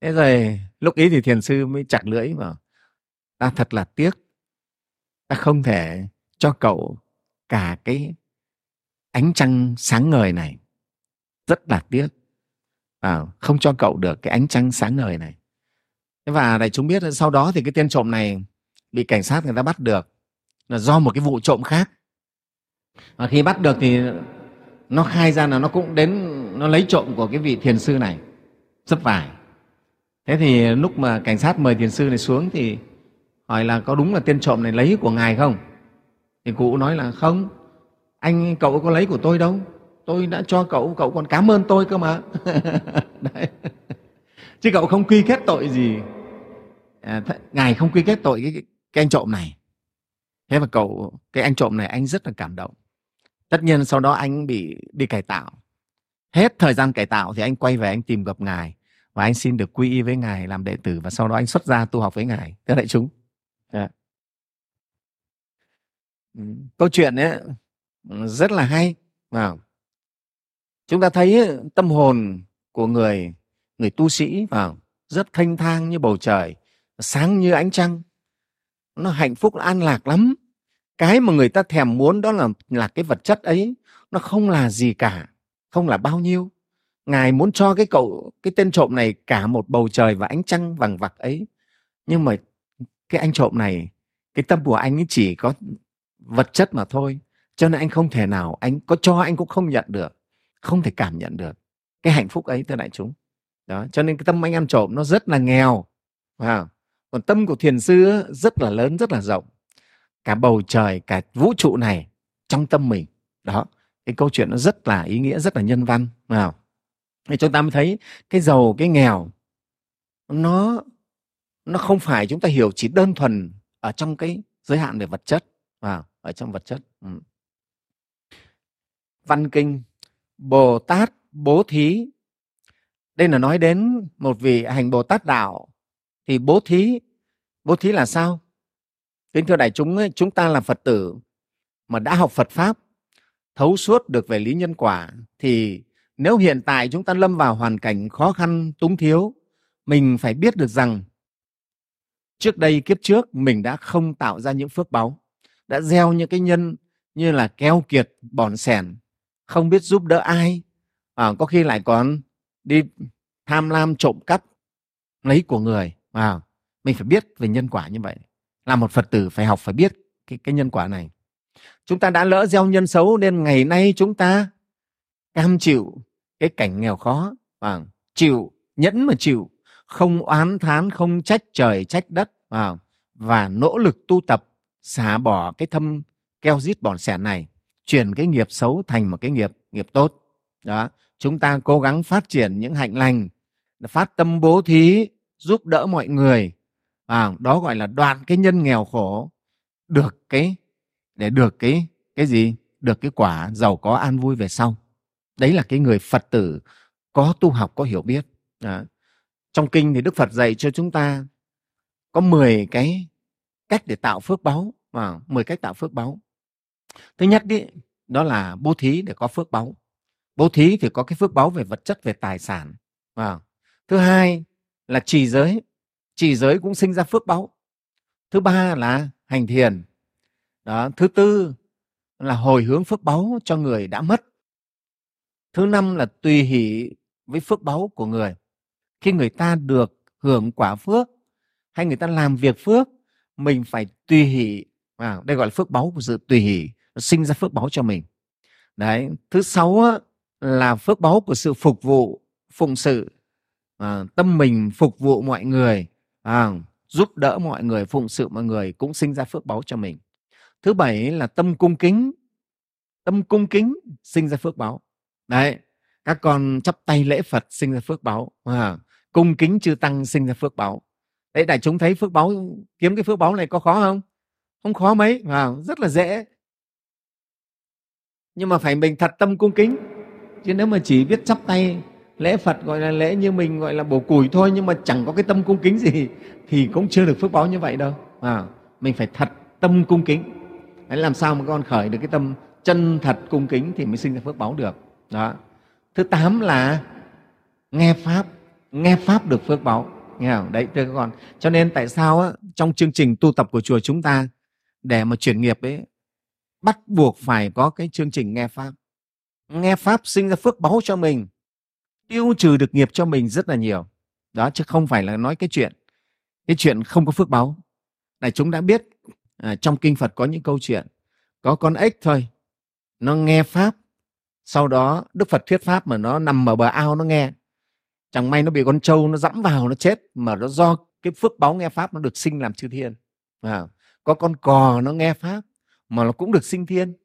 A: Thế rồi lúc ấy thì thiền sư mới chặt lưỡi vào ta thật là tiếc. Ta không thể cho cậu cả cái ánh trăng sáng ngời này. Rất là tiếc. À, không cho cậu được cái ánh trăng sáng ngời này. Và đại chúng biết sau đó thì cái tên trộm này bị cảnh sát người ta bắt được là do một cái vụ trộm khác. Và khi bắt được thì nó khai ra là nó cũng đến nó lấy trộm của cái vị thiền sư này rất vải. Thế thì lúc mà cảnh sát mời thiền sư này xuống thì hỏi là có đúng là tên trộm này lấy của ngài không? Thì cụ nói là không anh cậu có lấy của tôi đâu. Tôi đã cho cậu cậu còn cảm ơn tôi cơ mà. Đấy. chứ cậu không quy kết tội gì. À, ngài không quy kết tội cái, cái anh trộm này thế mà cậu, cái anh trộm này anh rất là cảm động. Tất nhiên sau đó anh bị đi cải tạo. Hết thời gian cải tạo thì anh quay về anh tìm gặp ngài và anh xin được quy y với ngài làm đệ tử và sau đó anh xuất gia tu học với ngài, thưa đại chúng. Yeah. Câu chuyện ấy ừ, rất là hay. Vào chúng ta thấy tâm hồn của người người tu sĩ, vào, rất thanh thang như bầu trời, sáng như ánh trăng. Nó hạnh phúc an lạc lắm cái mà người ta thèm muốn đó là là cái vật chất ấy, nó không là gì cả, không là bao nhiêu. Ngài muốn cho cái cậu, cái tên trộm này cả một bầu trời và ánh trăng vằng vặc ấy. Nhưng mà cái anh trộm này, cái tâm của anh ấy chỉ có vật chất mà thôi. Cho nên anh không thể nào, anh có cho anh cũng không nhận được, không thể cảm nhận được cái hạnh phúc ấy, thưa đại chúng. Đó, cho nên cái tâm anh ăn trộm nó rất là nghèo wow. còn tâm của thiền sư rất là lớn, rất là rộng cả bầu trời, cả vũ trụ này trong tâm mình. Đó, cái câu chuyện nó rất là ý nghĩa, rất là nhân văn nào thì chúng ta mới thấy cái giàu, cái nghèo, nó nó không phải chúng ta hiểu chỉ đơn thuần ở trong cái giới hạn về vật chất vào ở trong vật chất ừ. văn kinh, bồ tát bố thí. Đây là nói đến một vị hành bồ tát đạo. Thì bố thí bố thí là sao? Kính thưa đại chúng ấy chúng ta là phật tử mà đã học phật pháp thấu suốt được về lý nhân quả thì nếu hiện tại chúng ta lâm vào hoàn cảnh khó khăn túng thiếu mình phải biết được rằng trước đây kiếp trước mình đã không tạo ra những phước báu đã gieo những cái nhân như là keo kiệt bòn sẻn không biết giúp đỡ ai. À, có khi lại còn đi tham lam trộm cắp lấy của người. À, mình phải biết về nhân quả như vậy là một phật tử phải học phải biết cái, cái nhân quả này. Chúng ta đã lỡ gieo nhân xấu nên ngày nay chúng ta cam chịu cái cảnh nghèo khó và chịu nhẫn mà chịu không oán thán không trách trời trách đất và, và nỗ lực tu tập xả bỏ cái thâm keo rít bòn sẻ này chuyển cái nghiệp xấu thành một cái nghiệp nghiệp tốt. Đó chúng ta cố gắng phát triển những hạnh lành phát tâm bố thí giúp đỡ mọi người à, đó gọi là đoạn cái nhân nghèo khổ được cái để được cái cái gì? Được cái quả giàu có an vui về sau. Đấy là cái người phật tử có tu học có hiểu biết. À. trong kinh thì đức phật dạy cho chúng ta có 10 cái cách để tạo phước báu và 10 cách tạo phước báu. Thứ nhất đi đó là bố thí để có phước báu. Bố thí thì có cái phước báu về vật chất về tài sản và thứ hai là trì giới trì giới cũng sinh ra phước báu thứ ba là hành thiền. Đó thứ tư là hồi hướng phước báu cho người đã mất. Thứ năm là tùy hỷ với phước báu của người. Khi người ta được hưởng quả phước hay người ta làm việc phước mình phải tùy hỷ. À, đây gọi là phước báu của sự tùy hỷ sinh ra phước báu cho mình. Đấy thứ sáu là phước báu của sự phục vụ phụng sự. À, tâm mình phục vụ mọi người à, giúp đỡ mọi người phụng sự mọi người cũng sinh ra phước báu cho mình. Thứ bảy là tâm cung kính. Tâm cung kính sinh ra phước báu đấy các con chắp tay lễ phật sinh ra phước báu à, cung kính chư tăng sinh ra phước báu đấy đại chúng thấy phước báu kiếm cái phước báu này có khó không? Không khó mấy à, rất là dễ. Nhưng mà phải mình thật tâm cung kính. Chứ nếu mà chỉ biết chắp tay lễ phật gọi là lễ như mình gọi là bổ củi thôi nhưng mà chẳng có cái tâm cung kính gì thì cũng chưa được phước báo như vậy đâu. À, mình phải thật tâm cung kính. Đấy làm sao mà con khởi được cái tâm chân thật cung kính thì mới sinh ra phước báo được. Đó. Thứ tám là nghe pháp nghe pháp được phước báo. Nghe không? Đấy thưa các con. Cho nên tại sao á, trong chương trình tu tập của chùa chúng ta để mà chuyển nghiệp ấy bắt buộc phải có cái chương trình nghe pháp. Nghe pháp sinh ra phước báu cho mình tiêu trừ được nghiệp cho mình rất là nhiều. Đó chứ không phải là nói cái chuyện cái chuyện không có phước báu. Này chúng đã biết à, trong kinh phật có những câu chuyện có con ếch thôi nó nghe pháp sau đó đức phật thuyết pháp mà nó nằm ở bờ ao nó nghe. Chẳng may nó bị con trâu nó dẫm vào nó chết mà nó do cái phước báu nghe pháp nó được sinh làm chư thiên. À, có con cò nó nghe pháp mà nó cũng được sinh thiên.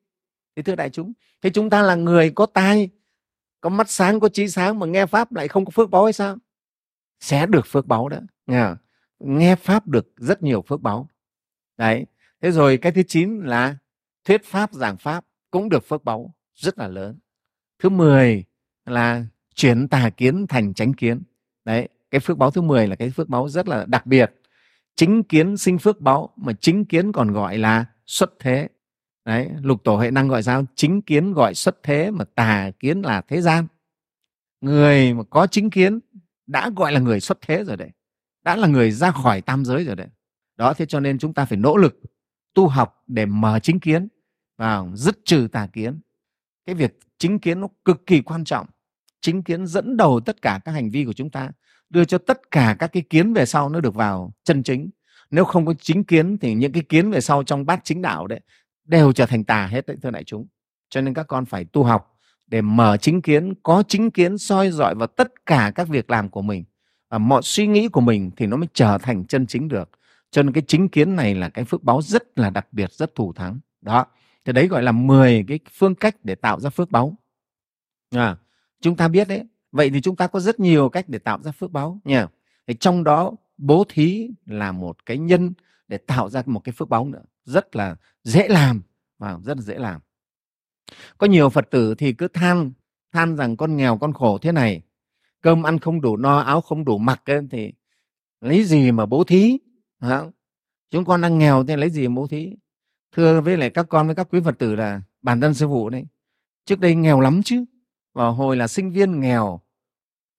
A: Thế thưa đại chúng thế chúng ta là người có tai có mắt sáng có trí sáng mà nghe pháp lại không có phước báo hay sao? Sẽ được phước báo đó nghe, nghe pháp được rất nhiều phước báo. Đấy thế rồi cái thứ chín là thuyết pháp giảng pháp cũng được phước báo rất là lớn. Thứ mười là chuyển tà kiến thành chánh kiến. Đấy cái phước báo thứ mười là cái phước báo rất là đặc biệt. Chính kiến sinh phước báo mà chính kiến còn gọi là xuất thế đấy, lục tổ hệ năng gọi sao? Chính kiến gọi xuất thế mà tà kiến là thế gian. Người mà có chính kiến đã gọi là người xuất thế rồi đấy. Đã là người ra khỏi tam giới rồi đấy. Đó, thế cho nên chúng ta phải nỗ lực tu học để mở chính kiến vào dứt trừ tà kiến. Cái việc chính kiến nó cực kỳ quan trọng. Chính kiến dẫn đầu tất cả các hành vi của chúng ta, đưa cho tất cả các cái kiến về sau nó được vào chân chính. Nếu không có chính kiến thì những cái kiến về sau trong bát chính đạo đấy đều trở thành tà hết đấy thưa đại chúng. Cho nên các con phải tu học để mở chính kiến có chính kiến soi dọi vào tất cả các việc làm của mình. Và mọi suy nghĩ của mình thì nó mới trở thành chân chính được. Cho nên cái chính kiến này là cái phước báo rất là đặc biệt rất thủ thắng. Đó thì đấy gọi là 10 cái phương cách để tạo ra phước báu à, chúng ta biết đấy. Vậy thì chúng ta có rất nhiều cách để tạo ra phước báu nha thì trong đó bố thí là một cái nhân để tạo ra một cái phước báu nữa rất là dễ làm và rất là dễ làm. Có nhiều phật tử thì cứ than than rằng con nghèo con khổ thế này. Cơm ăn không đủ no áo không đủ mặc ấy, thì lấy gì mà bố thí? Hả? chúng con đang nghèo thì lấy gì mà bố thí? Thưa với lại các con với các quý phật tử là bản thân sư phụ đấy trước đây nghèo lắm chứ. Vào hồi là sinh viên nghèo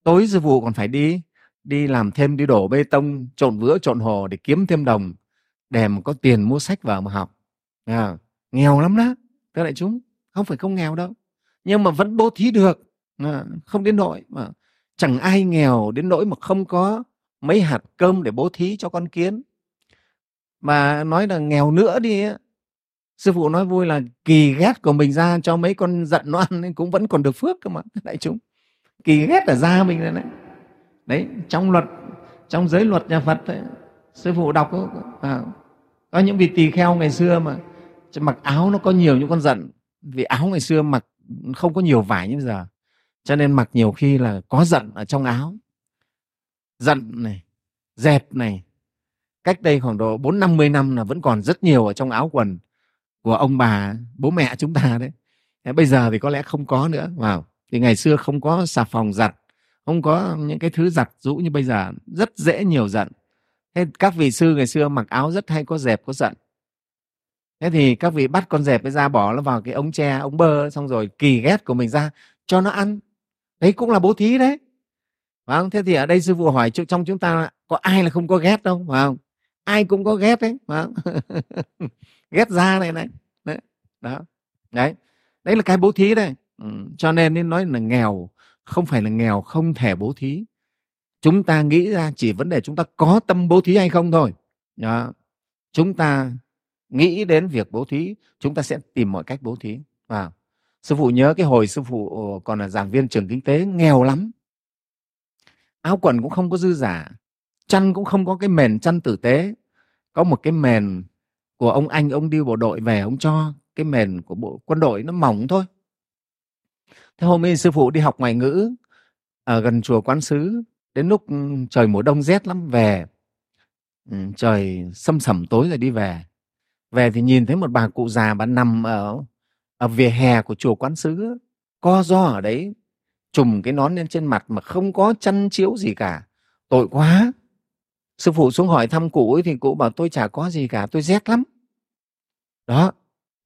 A: tối sư phụ còn phải đi đi làm thêm đi đổ bê tông trộn vữa trộn hồ để kiếm thêm đồng để mà có tiền mua sách vào mà học. À, nghèo lắm đó. Các đại chúng không phải không nghèo đâu. Nhưng mà vẫn bố thí được. À, không đến nỗi mà chẳng ai nghèo đến nỗi mà không có mấy hạt cơm để bố thí cho con kiến. Mà nói là nghèo nữa đi sư phụ nói vui là kỳ ghét của mình ra cho mấy con giận nó ăn cũng vẫn còn được phước cơ mà đại chúng. Kỳ ghét ở da mình này đấy. Đấy trong luật trong giới luật nhà phật ấy, sư phụ đọc à, có những vị tỳ kheo ngày xưa mà mặc áo nó có nhiều những con giận. Vì áo ngày xưa mặc không có nhiều vải như bây giờ. Cho nên mặc nhiều khi là có giận ở trong áo. Giận này dẹp này. Cách đây khoảng độ bốn năm mươi năm là vẫn còn rất nhiều ở trong áo quần của ông bà, bố mẹ chúng ta đấy. Bây giờ thì có lẽ không có nữa. Vào, thì ngày xưa không có xà phòng giặt, không có những cái thứ giặt rũ như bây giờ. Rất dễ nhiều giận thế các vị sư ngày xưa mặc áo rất hay, có dẹp, có giận thế thì các vị bắt con dẹp ra, bỏ nó vào cái ống tre, ống bơ xong rồi kỳ ghét của mình ra, cho nó ăn. Đấy cũng là bố thí đấy. Phải không? Thế thì ở đây sư phụ hỏi trong chúng ta có ai là không có ghét đâu, phải không? Ai cũng có ghét đấy phải không? Ghét ra này này. Đấy, đó. Đấy. Đấy là cái bố thí đấy. Ừ. cho nên nên nói là nghèo, không phải là nghèo, không thể bố thí chúng ta nghĩ ra chỉ vấn đề chúng ta có tâm bố thí hay không thôi. Đó. chúng ta nghĩ đến việc bố thí, chúng ta sẽ tìm mọi cách bố thí. Và sư phụ nhớ cái hồi sư phụ ờ, còn là giảng viên trường kinh tế, nghèo lắm. Áo quần cũng không có dư giả, chăn cũng không có cái mền chăn tử tế. Có một cái mền của ông anh, ông đi bộ đội về ông cho, cái mền của bộ quân đội nó mỏng thôi. Thế hôm ấy sư phụ đi học ngoại ngữ ở gần chùa quán sứ đến lúc ừ, trời mùa đông rét lắm, về ừ, trời sâm sẩm tối rồi đi về. Về thì nhìn thấy một bà cụ già, bà nằm ở ở vỉa hè của chùa quán sứ, co do ở đấy, trùm cái nón lên trên mặt mà không có chăn chiếu gì cả. Tội quá. Sư phụ xuống hỏi thăm cụ ấy thì cụ bảo, tôi chả có gì cả, tôi rét lắm. Đó,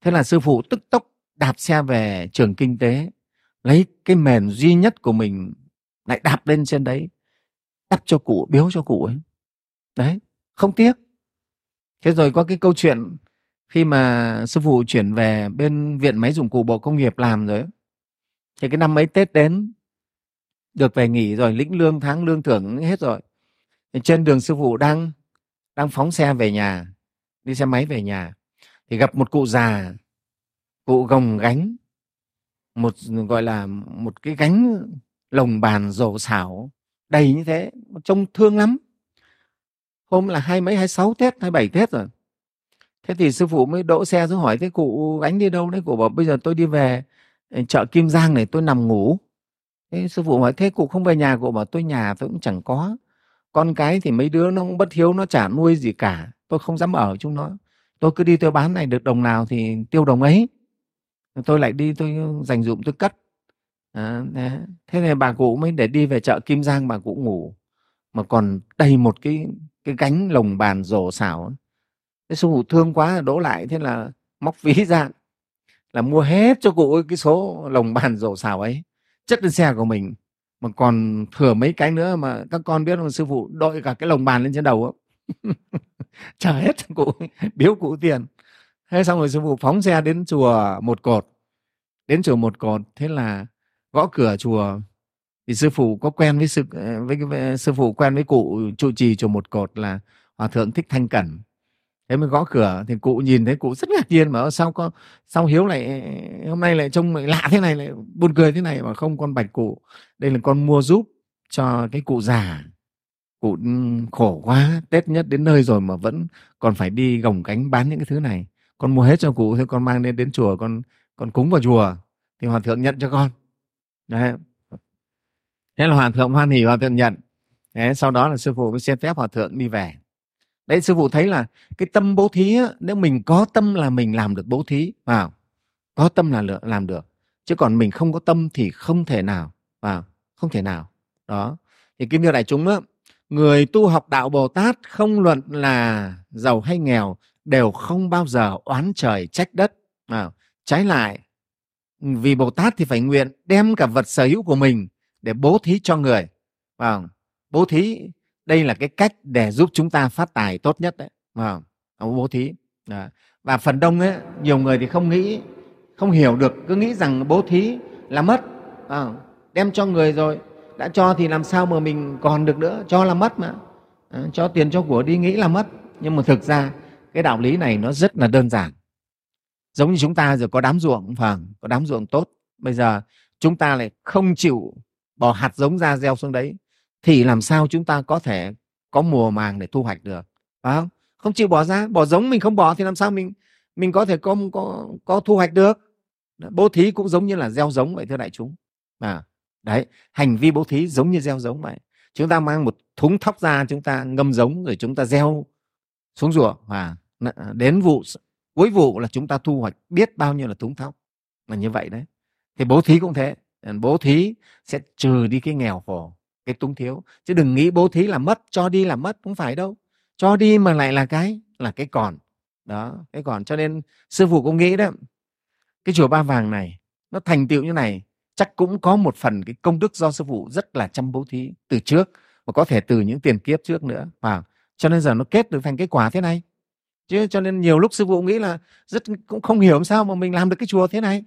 A: thế là sư phụ tức tốc đạp xe về trường kinh tế, lấy cái mền duy nhất của mình lại đạp lên trên đấy đắp cho cụ, biếu cho cụ ấy. Đấy, không tiếc. Thế rồi có cái câu chuyện khi mà sư phụ chuyển về bên viện máy dụng cụ bộ công nghiệp làm rồi thì cái năm ấy tết đến, được về nghỉ rồi, lĩnh lương, tháng lương thưởng hết rồi. Thì trên đường sư phụ đang đang phóng xe về nhà, đi xe máy về nhà, thì gặp một cụ già, cụ gồng gánh, một, gọi là một cái gánh lồng bàn rổ xảo đầy như thế trông thương lắm. Hôm là hai mấy, hai sáu tết, hai bảy tết rồi. Thế thì sư phụ mới đỗ xe xuống hỏi thế cụ gánh đi đâu đấy, cụ bảo bây giờ tôi đi về ờ, chợ kim giang này, tôi nằm ngủ. Thế sư phụ hỏi, thế cụ không về nhà? Cụ bảo, tôi nhà tôi cũng chẳng có. Con cái thì mấy đứa nó cũng bất hiếu, nó chả nuôi gì cả. Tôi không dám ở chúng nó. Tôi cứ đi tôi bán này, được đồng nào thì tiêu đồng ấy. Tôi lại đi, tôi dành dụm, tôi cất à, thế này bà cụ mới để đi về chợ kim giang bà cụ ngủ mà còn đầy một cái cái gánh lồng bàn rổ xảo. Thế sư phụ thương quá đỗ lại thế là móc ví ra là mua hết cho cụ cái số lồng bàn rổ xào ấy chất lên xe của mình. Mà còn thừa mấy cái nữa mà các con biết không sư phụ đội cả cái lồng bàn lên trên đầu trả hết cho cụ biếu cụ tiền. Thế xong rồi sư phụ phóng xe đến chùa một cột đến chùa một cột thế là gõ cửa chùa thì sư phụ có quen với sư ờ, với, với sư phụ quen với cụ trụ trì chùa một cột là hòa thượng thích thanh cẩn. Thế mới gõ cửa thì cụ nhìn thấy cụ rất ngạc nhiên mà sao có sao hiếu lại hôm nay lại trông lại lạ thế này lại buồn cười thế này mà không con bạch cụ đây là con mua giúp cho cái cụ già. Cụ ừ, khổ quá tết nhất đến nơi rồi mà vẫn còn phải đi gồng cánh bán những cái thứ này. Con mua hết cho cụ thế con mang lên đến chùa con con cúng vào chùa. Thì hòa thượng nhận cho con đấy. Thế là hòa thượng hoan hỉ hòa thượng nhận. Đấy, sau đó là sư phụ mới xin phép hòa thượng đi về. Đấy sư phụ thấy là cái tâm bố thí á, nếu mình có tâm là mình làm được bố thí vào. Có tâm là làm được. Chứ còn mình không có tâm thì không thể nào vào. Không thể nào. Đó. Thì kính thưa đại chúng á, người tu học đạo bồ tát không luận là giàu hay nghèo đều không bao giờ oán trời trách đất à, trái lại vì bồ tát thì phải nguyện đem cả vật sở hữu của mình để bố thí cho người. À, bố thí đây là cái cách để giúp chúng ta phát tài tốt nhất đấy. À, bố thí. Đó. và phần đông ấy nhiều người thì không nghĩ không hiểu được cứ nghĩ rằng bố thí là mất. À, đem cho người rồi đã cho thì làm sao mà mình còn được nữa? Cho là mất mà. À, cho tiền cho của đi nghĩ là mất. Nhưng mà thực ra cái đạo lý này nó rất là đơn giản giống như chúng ta giờ có đám ruộng phải có đám ruộng tốt. Bây giờ chúng ta lại không chịu bỏ hạt giống ra gieo xuống đấy, thì làm sao chúng ta có thể có mùa màng để thu hoạch được, phải không? Không chịu bỏ ra, bỏ giống mình không bỏ thì làm sao mình mình có thể có có có thu hoạch được? Bố thí cũng giống như là gieo giống vậy thưa đại chúng. À đấy, hành vi bố thí giống như gieo giống vậy. Chúng ta mang một thúng thóc ra, chúng ta ngâm giống rồi chúng ta gieo xuống ruộng, và à, đến vụ cuối vụ là chúng ta thu hoạch biết bao nhiêu là thúng thóc. Là như vậy đấy. Thì bố thí cũng thế. Ừ, bố thí sẽ trừ đi cái nghèo khổ, cái túng thiếu. Chứ đừng nghĩ bố thí là mất, cho đi là mất, không phải đâu. Cho đi mà lại là cái là cái còn. Đó, cái còn. Cho nên sư phụ cũng nghĩ đó, cái chùa ba vàng này, nó thành tựu như này, chắc cũng có một phần cái công đức do sư phụ rất là chăm bố thí từ trước, và có thể từ những tiền kiếp trước nữa. Và cho nên giờ nó kết được thành cái quả thế này chứ cho nên nhiều lúc sư phụ nghĩ là rất cũng không hiểu sao mà mình làm được cái chùa thế này.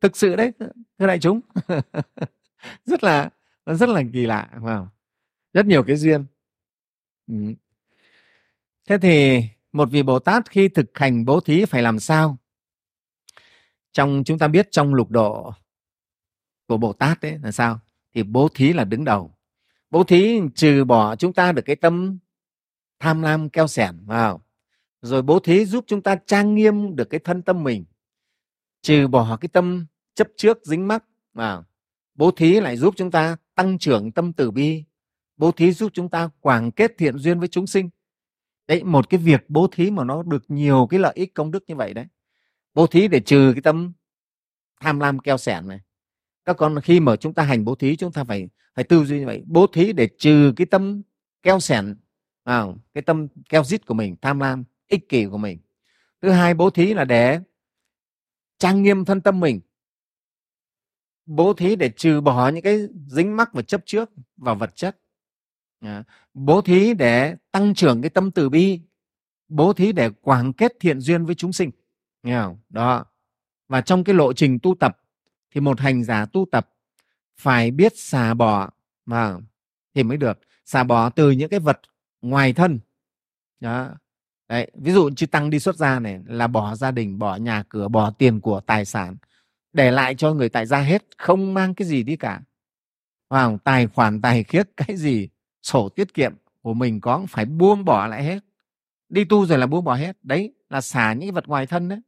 A: Thực sự đấy, thưa đại chúng. Rất là rất là kỳ lạ vào rất nhiều cái duyên. Ừ. thế thì một vị bồ tát khi thực hành bố thí phải làm sao? Trong, chúng ta biết trong lục độ của bồ tát đấy là sao? Thì bố thí là đứng đầu. Bố thí trừ bỏ chúng ta được cái tâm tham lam keo sẻn vào rồi bố thí giúp chúng ta trang nghiêm được cái thân tâm mình. Trừ bỏ cái tâm chấp trước dính mắc mà bố thí lại giúp chúng ta tăng trưởng tâm từ bi. Bố thí giúp chúng ta quảng kết thiện duyên với chúng sinh. Đấy một cái việc bố thí mà nó được nhiều cái lợi ích công đức như vậy đấy. Bố thí để trừ cái tâm tham lam keo sẻn này. Các con khi mà chúng ta hành bố thí chúng ta phải phải tư duy như vậy. Bố thí để trừ cái tâm keo sẻn à, cái tâm keo dít của mình tham lam ích kỷ của mình. Thứ hai, bố thí là để trang nghiêm thân tâm mình. Bố thí để trừ bỏ những cái dính mắc và chấp trước vào vật chất. Bố thí để tăng trưởng cái tâm từ bi. Bố thí để quảng kết thiện duyên với chúng sinh. Nghe không? Đó. Và trong cái lộ trình tu tập thì một hành giả tu tập phải biết xả bỏ, mà, thì mới được. Xả bỏ từ những cái vật ngoài thân. Đó. Đấy, ví dụ chư tăng đi xuất gia này là bỏ gia đình bỏ nhà cửa bỏ tiền của tài sản để lại cho người tại gia hết không mang cái gì đi cả. Vào tài khoản tài khiết cái gì sổ tiết kiệm của mình có phải buông bỏ lại hết. Đi tu rồi là buông bỏ hết. Đấy là xả những vật ngoài thân đấy.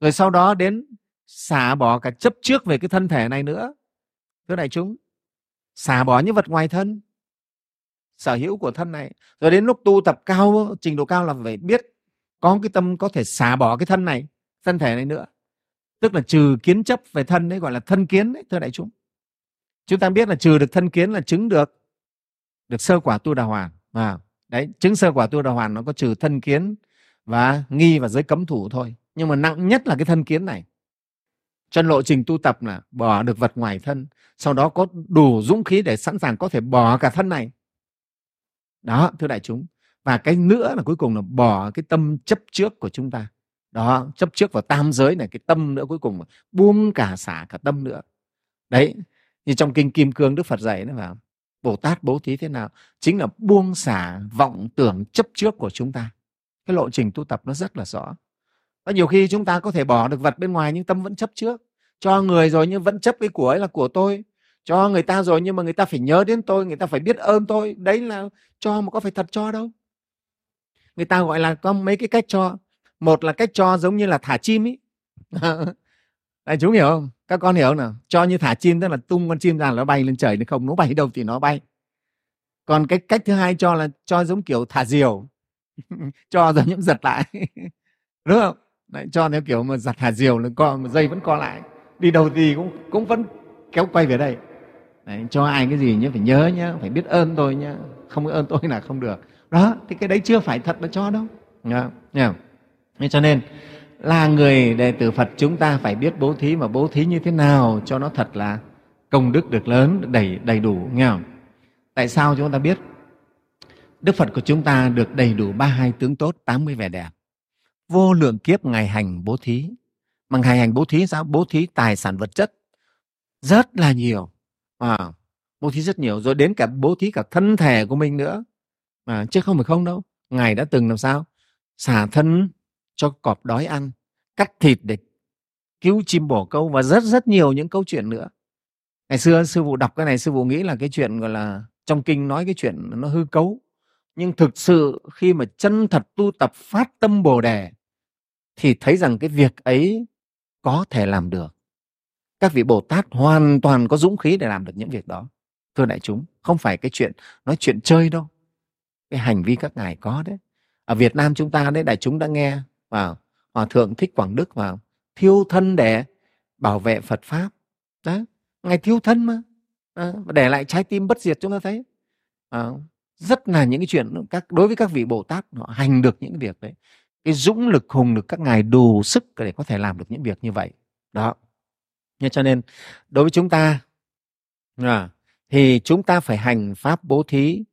A: Rồi sau đó đến xả bỏ cả chấp trước về cái thân thể này nữa. Thưa đại chúng xả bỏ những vật ngoài thân sở hữu của thân này. Rồi đến lúc tu tập cao trình độ cao là phải biết có cái tâm có thể xả bỏ cái thân này thân thể này nữa. Tức là trừ kiến chấp về thân đấy gọi là thân kiến đấy thưa đại chúng. Chúng ta biết là trừ được thân kiến là chứng được được sơ quả tu đà hoàn. À, đấy chứng sơ quả tu đà hoàn nó có trừ thân kiến và nghi và giới cấm thủ thôi. Nhưng mà nặng nhất là cái thân kiến này. Chân lộ trình tu tập là bỏ được vật ngoài thân sau đó có đủ dũng khí để sẵn sàng có thể bỏ cả thân này đó, thưa đại chúng. Và cái nữa là cuối cùng là bỏ cái tâm chấp trước của chúng ta. Đó, chấp trước vào tam giới này, cái tâm nữa cuối cùng buông cả xả cả tâm nữa. Đấy, như trong kinh kim cương đức phật dạy nó vào, bồ tát bố thí thế nào? Chính là buông xả vọng tưởng chấp trước của chúng ta. Cái lộ trình tu tập nó rất là rõ. Và nhiều khi chúng ta có thể bỏ được vật bên ngoài nhưng tâm vẫn chấp trước. Cho người rồi nhưng vẫn chấp cái của ấy là của tôi cho người ta rồi nhưng mà người ta phải nhớ đến tôi người ta phải biết ơn tôi. Đấy là cho mà có phải thật cho đâu. Người ta gọi là có mấy cái cách cho. Một là cách cho giống như là thả chim ý. Đại chúng hiểu không? Các con hiểu không nào? Cho như thả chim tức là tung con chim ra nó bay lên trời nó không nó bay đâu thì nó bay. Còn cái cách thứ hai cho là cho giống kiểu thả diều. Cho rồi những giật lại. Đúng không? Đấy, cho theo kiểu mà giặt thả diều là co dây vẫn co lại. Đi đâu thì cũng cũng vẫn kéo quay về đây. Đấy, cho ai cái gì nhớ phải nhớ nhá phải biết ơn tôi nhá không biết ơn tôi là không được đó thì cái đấy chưa phải thật mà cho đâu nhá nhá nên cho nên là người đệ tử Phật chúng ta phải biết bố thí mà bố thí như thế nào cho nó thật là công đức được lớn đầy đầy đủ nghe không? Tại sao chúng ta biết Đức Phật của chúng ta được đầy đủ ba hai tướng tốt, 80 vẻ đẹp. Vô lượng kiếp ngày hành bố thí. Mà ngày hành bố thí sao? Bố thí tài sản vật chất rất là nhiều. À, bố thí rất nhiều. Rồi đến cả bố thí cả thân thể của mình nữa. À, chứ không phải không đâu. Ngài đã từng làm sao? Xả thân cho cọp đói ăn, cắt thịt để cứu chim bổ câu và rất rất nhiều những câu chuyện nữa. Ngày xưa sư phụ đọc cái này sư phụ nghĩ là cái chuyện gọi là trong kinh nói cái chuyện nó hư cấu. Nhưng thực sự khi mà chân thật tu tập phát tâm Bồ đề thì thấy rằng cái việc ấy có thể làm được. Các vị Bồ Tát hoàn toàn có dũng khí để làm được những việc đó. Thưa đại chúng, không phải cái chuyện nói chuyện chơi đâu. Cái hành vi các ngài có đấy. Ở Việt Nam chúng ta đấy đại chúng đã nghe vào hòa thượng thích quảng đức vào thiêu thân để bảo vệ phật pháp đó ngài thiêu thân mà à, để lại trái tim bất diệt chúng ta thấy à, rất là những cái chuyện các đối với các vị bồ tát họ hành được những việc đấy cái dũng lực hùng lực các ngài đủ sức để có thể làm được những việc như vậy đó nên cho nên đối với chúng ta à, thì chúng ta phải hành pháp bố thí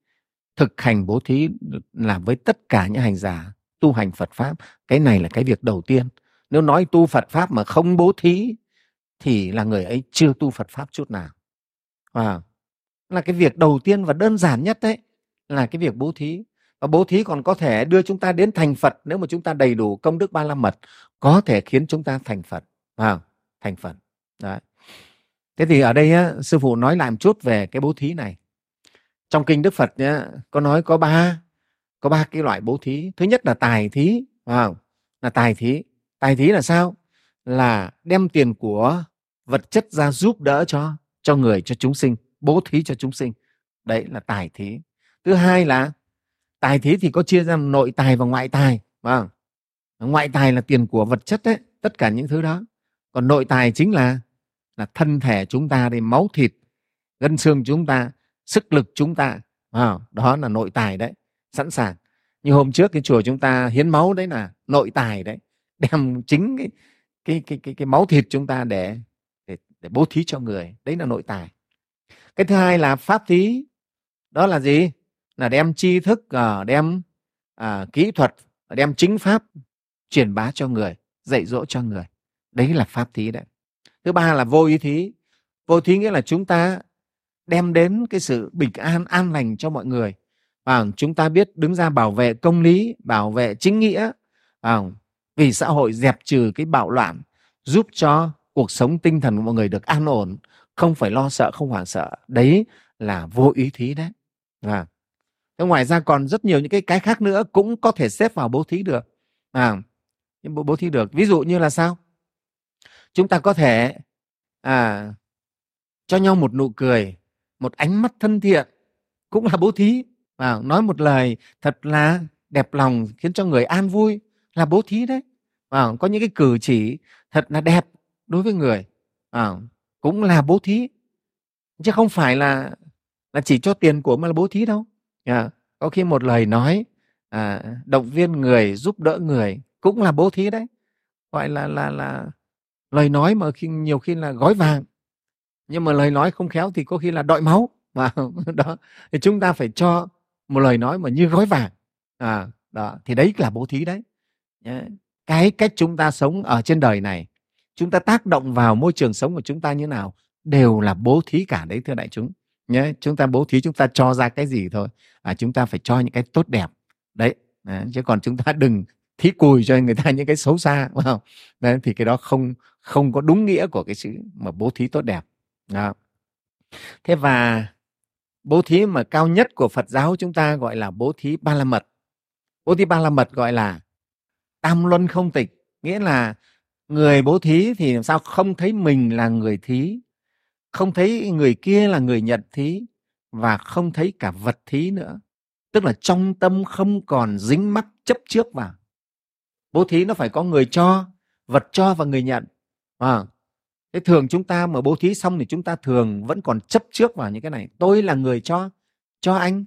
A: thực hành bố thí làm với tất cả những hành giả tu hành Phật pháp. Cái này là cái việc đầu tiên. Nếu nói tu Phật pháp mà không bố thí thì là người ấy chưa tu Phật pháp chút nào. À, là cái việc đầu tiên và đơn giản nhất đấy là cái việc bố thí. Và bố thí còn có thể đưa chúng ta đến thành Phật nếu mà chúng ta đầy đủ công đức ba la mật có thể khiến chúng ta thành Phật. À, thành Phật đấy. Thế thì ở đây á, sư phụ nói lại một chút về cái bố thí này. Trong kinh Đức Phật nhá, có nói có ba có ba cái loại bố thí. Thứ nhất là tài thí không? là tài thí. Tài thí là sao? Là đem tiền của vật chất ra giúp đỡ cho cho người cho chúng sinh bố thí cho chúng sinh. Đấy là tài thí. Thứ hai là tài thí thì có chia ra nội tài và ngoại tài không? ngoại tài là tiền của vật chất đấy tất cả những thứ đó. Còn nội tài chính là là thân thể chúng ta thì máu thịt gân xương chúng ta sức lực chúng ta. À, đó là nội tài đấy sẵn sàng. Như hôm trước cái chùa chúng ta hiến máu đấy là nội tài đấy đem chính cái cái cái cái, cái máu thịt chúng ta để, để để bố thí cho người. Đấy là nội tài. Cái thứ hai là pháp thí. Đó là gì? Là đem tri thức à, đem à, kỹ thuật đem chính pháp truyền bá cho người dạy dỗ cho người. Đấy là pháp thí đấy thứ ba là vô ý thí. Vô thí nghĩa là chúng ta đem đến cái sự bình an an lành cho mọi người. Và chúng ta biết đứng ra bảo vệ công lý bảo vệ chính nghĩa và vì xã hội dẹp trừ cái bạo loạn giúp cho cuộc sống tinh thần của mọi người được an ổn không phải lo sợ không hoảng sợ. Đấy là vô ý thí đấy. À. Thế ngoài ra còn rất nhiều những cái cái khác nữa cũng có thể xếp vào bố thí được. À, bố, bố thí được. Ví dụ như là sao? Chúng ta có thể à, cho nhau một nụ cười một ánh mắt thân thiện cũng là bố thí. À, nói một lời thật là đẹp lòng khiến cho người an vui là bố thí đấy. À, có những cái cử chỉ thật là đẹp đối với người à, cũng là bố thí. Chứ không phải là là chỉ cho tiền của mà là bố thí đâu. À, có khi một lời nói à, động viên người giúp đỡ người cũng là bố thí đấy. Gọi là là là lời nói mà khi nhiều khi là gói vàng. Nhưng mà lời nói không khéo thì có khi là đọi máu. Và đó. Thì chúng ta phải cho một lời nói mà như gói vàng. À đó. Thì đấy là bố thí đấy. Cái cách chúng ta sống ở trên đời này chúng ta tác động vào môi trường sống của chúng ta như nào đều là bố thí cả đấy thưa đại chúng. Nhé chúng ta bố thí chúng ta cho ra cái gì thôi. À, chúng ta phải cho những cái tốt đẹp. Đấy à, chứ còn chúng ta đừng thí cùi cho người ta những cái xấu xa phải không? Đấy, thì cái đó không không có đúng nghĩa của cái chữ mà bố thí tốt đẹp. Đó. thế và bố thí mà cao nhất của phật giáo chúng ta gọi là bố thí ba la mật. Bố thí ba la mật gọi là tam luân không tịch. Nghĩa là người bố thí thì làm sao không thấy mình là người thí không thấy người kia là người nhận thí và không thấy cả vật thí nữa. Tức là trong tâm không còn dính mắc chấp trước vào bố thí nó phải có người cho vật cho và người nhận. À, thế thường chúng ta mà bố thí xong thì chúng ta thường vẫn còn chấp trước vào những cái này. Tôi là người cho cho anh.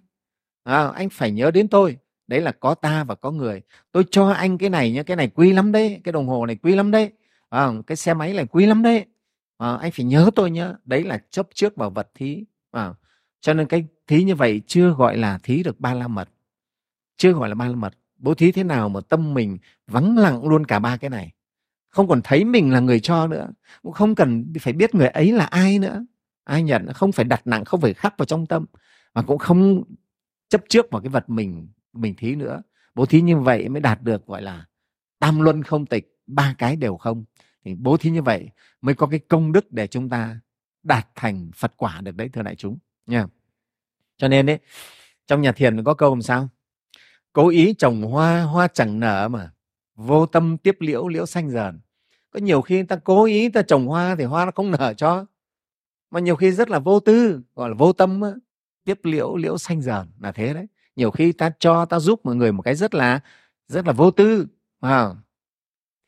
A: À, anh phải nhớ đến tôi. Đấy là có ta và có người. Tôi cho anh cái này nhá cái này quý lắm đấy cái đồng hồ này quý lắm đấy. À, cái xe máy này quý lắm đấy. À, anh phải nhớ tôi nhớ đấy là chấp trước vào vật thí. À, cho nên cái thí như vậy chưa gọi là thí được ba la mật. Chưa gọi là ba la mật bố thí thế nào mà tâm mình vắng lặng luôn cả ba cái này? Không còn thấy mình là người cho nữa, cũng không cần phải biết người ấy là ai nữa. Ai nhận, không phải đặt nặng, không phải khắc vào trong tâm, mà cũng không chấp trước vào cái vật mình mình thí nữa. Bố thí như vậy mới đạt được, gọi là, tam luân không tịch, ba cái đều không. Thì bố thí như vậy mới có cái công đức để chúng ta đạt thành phật quả được đấy, thưa đại chúng, nha. Cho nên đấy trong nhà thiền có câu làm sao? Cố ý trồng hoa hoa chẳng nở mà. Vô tâm tiếp liễu liễu xanh dần. Có nhiều khi ta cố ý ta trồng hoa thì hoa nó không nở cho. Mà nhiều khi rất là vô tư gọi là vô tâm á, tiếp liễu liễu xanh dần là thế đấy. Nhiều khi ta cho ta giúp mọi người một cái rất là rất là vô tư à,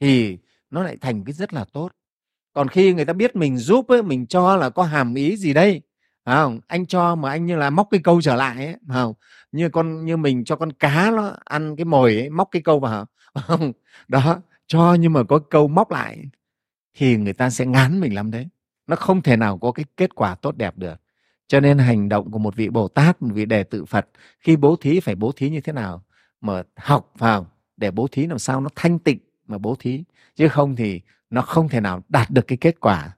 A: thì nó lại thành cái rất là tốt. Còn khi người ta biết mình giúp ấy, mình cho là có hàm ý gì đây? Không? Anh cho mà anh như là móc cái câu trở lại ấy, không? Như con như mình cho con cá nó ăn cái mồi ấy, móc cái câu vào không? Đó cho nhưng mà có câu móc lại thì người ta sẽ ngán mình lắm đấy. Nó không thể nào có cái kết quả tốt đẹp được. Cho nên hành động của một vị bồ tát một vị đệ tử phật khi bố thí phải bố thí như thế nào? Mà học vào để bố thí làm sao nó thanh tịnh mà bố thí. Chứ không thì nó không thể nào đạt được cái kết quả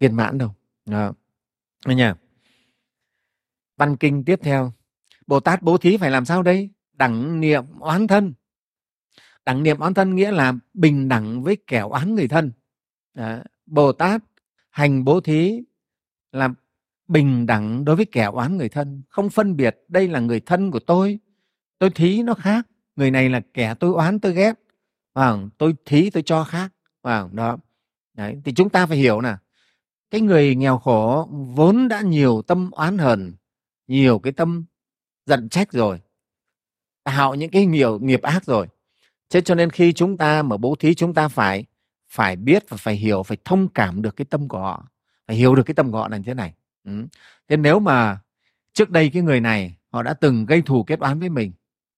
A: viên mãn đâu. Đó. nha văn kinh tiếp theo bồ tát bố thí phải làm sao đây? Đẳng niệm oán thân. Đẳng niệm oán thân nghĩa là bình đẳng với kẻ oán người thân. Đó. bồ tát hành bố thí là bình đẳng đối với kẻ oán người thân. Không phân biệt đây là người thân của tôi tôi thí nó khác. Người này là kẻ tôi oán tôi ghét. À, tôi thí tôi cho khác. À, đó. Đấy. thì chúng ta phải hiểu nè cái người nghèo khổ vốn đã nhiều tâm oán hờn nhiều cái tâm giận trách rồi tạo những cái nhiều nghiệp ác rồi. Thế cho nên khi chúng ta mà bố thí chúng ta phải phải biết và phải hiểu phải thông cảm được cái tâm của họ phải hiểu được cái tâm của họ là như thế này. Ừ. thế nếu mà trước đây cái người này họ đã từng gây thù kết oán với mình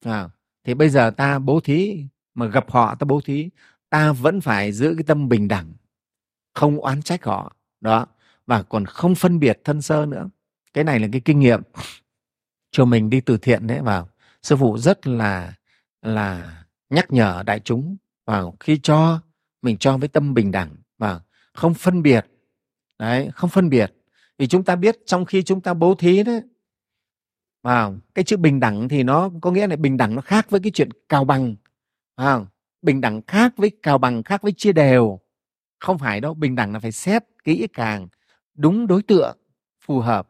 A: à, thì bây giờ ta bố thí mà gặp họ ta bố thí ta vẫn phải giữ cái tâm bình đẳng không oán trách họ. Đó. Và còn không phân biệt thân sơ nữa cái này là cái kinh nghiệm cho mình đi từ thiện đấy vào sư phụ rất là là nhắc nhở đại chúng vào khi cho mình cho với tâm bình đẳng và không phân biệt. Đấy không phân biệt. Vì chúng ta biết trong khi chúng ta bố thí đấy vào cái chữ bình đẳng thì nó có nghĩa là bình đẳng nó khác với cái chuyện cao bằng à, bình đẳng khác với cao bằng khác với chia đều. Không phải đâu bình đẳng là phải xét kỹ càng đúng đối tượng phù hợp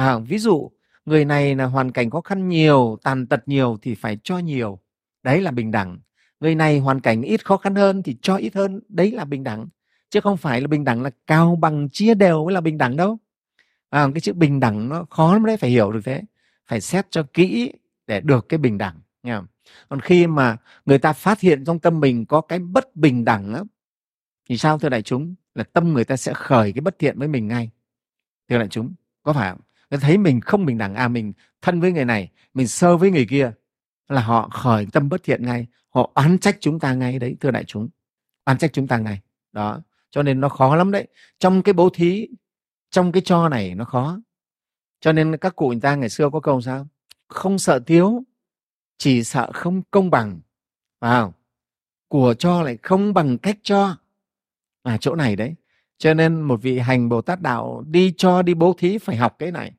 A: à, ví dụ người này là hoàn cảnh khó khăn nhiều tàn tật nhiều thì phải cho nhiều. Đấy là bình đẳng. Người này hoàn cảnh ít khó khăn hơn thì cho ít hơn đấy là bình đẳng. Chứ không phải là bình đẳng là cao bằng chia đều mới là bình đẳng đâu. À, cái chữ bình đẳng nó khó lắm đấy phải hiểu được thế. Phải xét cho kỹ để được cái bình đẳng nghe không? còn khi mà người ta phát hiện trong tâm mình có cái bất bình đẳng á, thì sao thưa đại chúng? Là tâm người ta sẽ khởi cái bất thiện với mình ngay. Thưa đại chúng có phải không? Thấy mình không bình đẳng à mình thân với người này, mình sơ với người kia, là họ khởi tâm bất thiện ngay, họ oán trách chúng ta ngay đấy, thưa đại chúng. Oán trách chúng ta ngay. Đó, cho nên nó khó lắm đấy. Trong cái bố thí, trong cái cho này nó khó. Cho nên các cụ người ta ngày xưa có câu sao? Không sợ thiếu, chỉ sợ không công bằng. Vào, của cho lại không bằng cách cho. À chỗ này đấy. Cho nên một vị hành bồ tát đạo đi cho, đi bố thí phải học cái này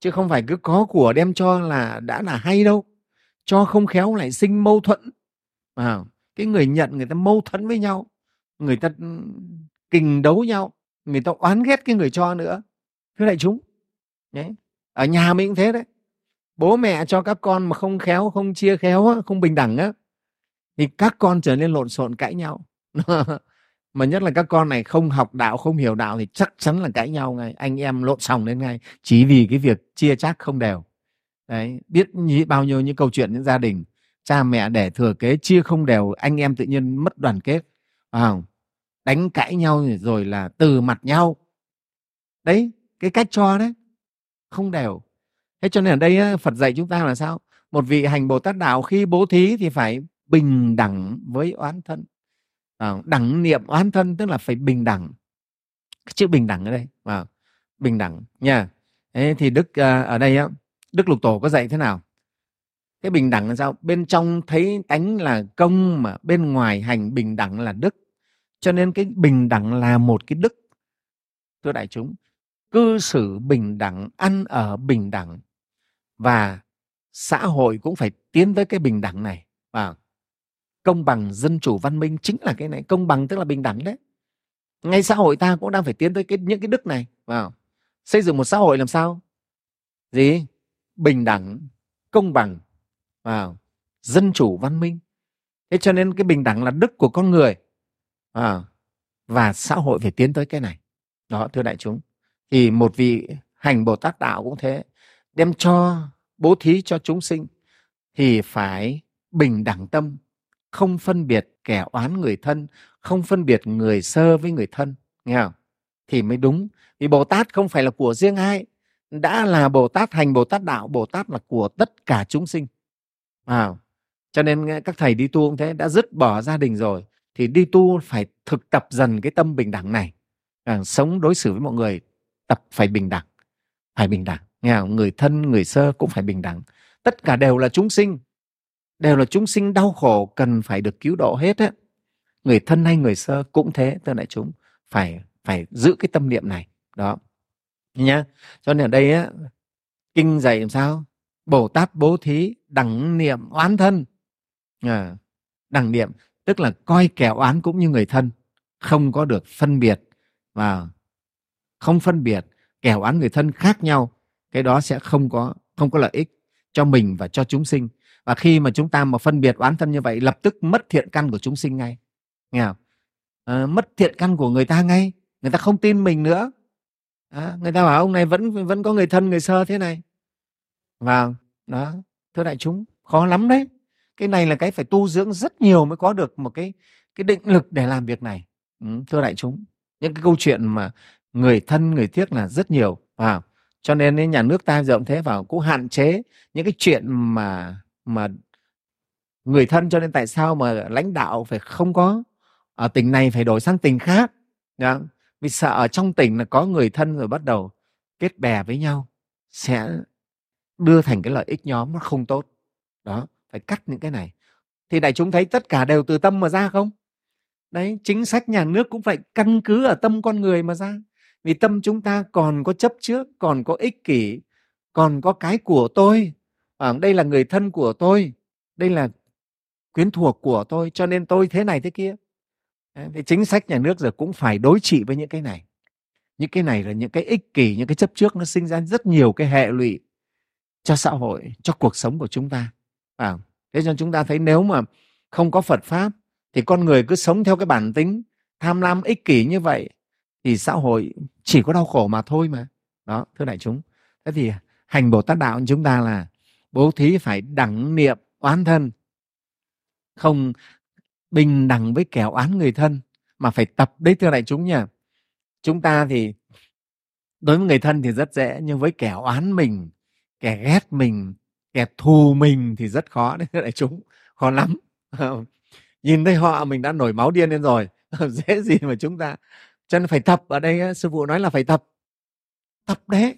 A: chứ không phải cứ có của đem cho là đã là hay đâu. Cho không khéo lại sinh mâu thuẫn. À, cái người nhận người ta mâu thuẫn với nhau người ta ừ, kình đấu nhau người ta oán ghét cái người cho nữa thưa đại chúng. Đấy. ở nhà mình cũng thế đấy. Bố mẹ cho các con mà không khéo không chia khéo không bình đẳng á thì các con trở nên lộn xộn cãi nhau. mà nhất là các con này không học đạo không hiểu đạo thì chắc chắn là cãi nhau ngay. Anh em lộn xòng lên ngay chỉ vì cái việc chia chác không đều. Đấy biết bao nhiêu những câu chuyện những gia đình cha mẹ để thừa kế chia không đều anh em tự nhiên mất đoàn kết. À, đánh cãi nhau rồi là từ mặt nhau. Đấy cái cách cho đấy không đều. Thế cho nên ở đây phật dạy chúng ta là sao? Một vị hành bồ tát đạo khi bố thí thì phải bình đẳng với oán thân. Ờ, đẳng niệm oán thân tức là phải bình đẳng. Chữ bình đẳng ở đây à, bình đẳng nha. Thế thì đức à, ở đây á đức lục tổ có dạy thế nào? Cái bình đẳng là sao? Bên trong thấy tánh là công mà bên ngoài hành bình đẳng là đức. Cho nên cái bình đẳng là một cái đức thưa đại chúng. Cư xử bình đẳng ăn ở bình đẳng và xã hội cũng phải tiến tới cái bình đẳng này và công bằng dân chủ văn minh chính là cái này công bằng tức là bình đẳng đấy. Ngay xã hội ta cũng đang phải tiến tới cái những cái đức này vào xây dựng một xã hội làm sao? Gì? Bình đẳng công bằng vào dân chủ văn minh. Thế cho nên cái bình đẳng là đức của con người à, và xã hội phải tiến tới cái này. Đó thưa đại chúng thì một vị hành bồ tát đạo cũng thế đem cho bố thí cho chúng sinh thì phải bình đẳng tâm không phân biệt kẻ oán người thân không phân biệt người sơ với người thân nghe không? Thì mới đúng vì bồ tát không phải là của riêng ai đã là bồ tát hành bồ tát đạo bồ tát là của tất cả chúng sinh. À, cho nên các thầy đi tu cũng thế đã dứt bỏ gia đình rồi thì đi tu phải thực tập dần cái tâm bình đẳng này. À, sống đối xử với mọi người tập phải bình đẳng phải bình đẳng nghe không? người thân người sơ cũng phải bình đẳng. Tất cả đều là chúng sinh đều là chúng sinh đau khổ cần phải được cứu độ hết á. Người thân hay người sơ cũng thế tức là chúng phải phải giữ cái tâm niệm này. Đó. Nhá. Cho nên ở đây á kinh dạy làm sao? Bồ tát bố thí đẳng niệm oán thân. À, đẳng niệm tức là coi kẻ oán cũng như người thân. Không có được phân biệt và không phân biệt kẻ oán người thân khác nhau. Cái đó sẽ không có không có lợi ích cho mình và cho chúng sinh và khi mà chúng ta mà phân biệt oán thân như vậy lập tức mất thiện căn của chúng sinh ngay. Nghe không? À, mất thiện căn của người ta ngay. Người ta không tin mình nữa. À, người ta bảo ông này vẫn vẫn có người thân người sơ thế này. Vào đó thưa đại chúng khó lắm đấy. Cái này là cái phải tu dưỡng rất nhiều mới có được một cái cái định lực để làm việc này. Ừ, thưa đại chúng những cái câu chuyện mà người thân người tiếc là rất nhiều. Vào cho nên nhà nước ta rộng thế vào cũng hạn chế những cái chuyện mà mà người thân cho nên tại sao mà lãnh đạo phải không có? Ở tỉnh này phải đổi sang tỉnh khác, nhá. Vì sợ ở trong tỉnh là có người thân rồi bắt đầu kết bè với nhau, sẽ đưa thành cái lợi ích nhóm nó không tốt. Đó, phải cắt những cái này. Thì đại chúng thấy tất cả đều từ tâm mà ra không? Đấy, chính sách nhà nước cũng phải căn cứ ở tâm con người mà ra. Vì tâm chúng ta còn có chấp trước, còn có ích kỷ, còn có cái của tôi à, đây là người thân của tôi đây là quyến thuộc của tôi cho nên tôi thế này thế kia. Thì chính sách nhà nước giờ cũng phải đối trị với những cái này. Những cái này là những cái ích kỷ những cái chấp trước nó sinh ra rất nhiều cái hệ lụy cho xã hội cho cuộc sống của chúng ta. À, thế cho chúng ta thấy nếu mà không có phật pháp thì con người cứ sống theo cái bản tính tham lam ích kỷ như vậy thì xã hội chỉ có đau khổ mà thôi mà. Đó thưa đại chúng. Thế thì hành bồ tát đạo chúng ta là bố thí phải đẳng niệm oán thân. Không bình đẳng với kẻ oán người thân, mà phải tập đấy, thưa đại chúng nha chúng ta thì đối với người thân thì rất dễ, nhưng với kẻ oán mình, kẻ ghét mình, kẻ thù mình thì rất khó đấy, thưa đại chúng. Khó lắm. Nhìn thấy họ, mình đã nổi máu điên lên rồi. Dễ gì mà chúng ta. Cho nên phải tập ở đây sư phụ nói là phải tập. Tập đấy.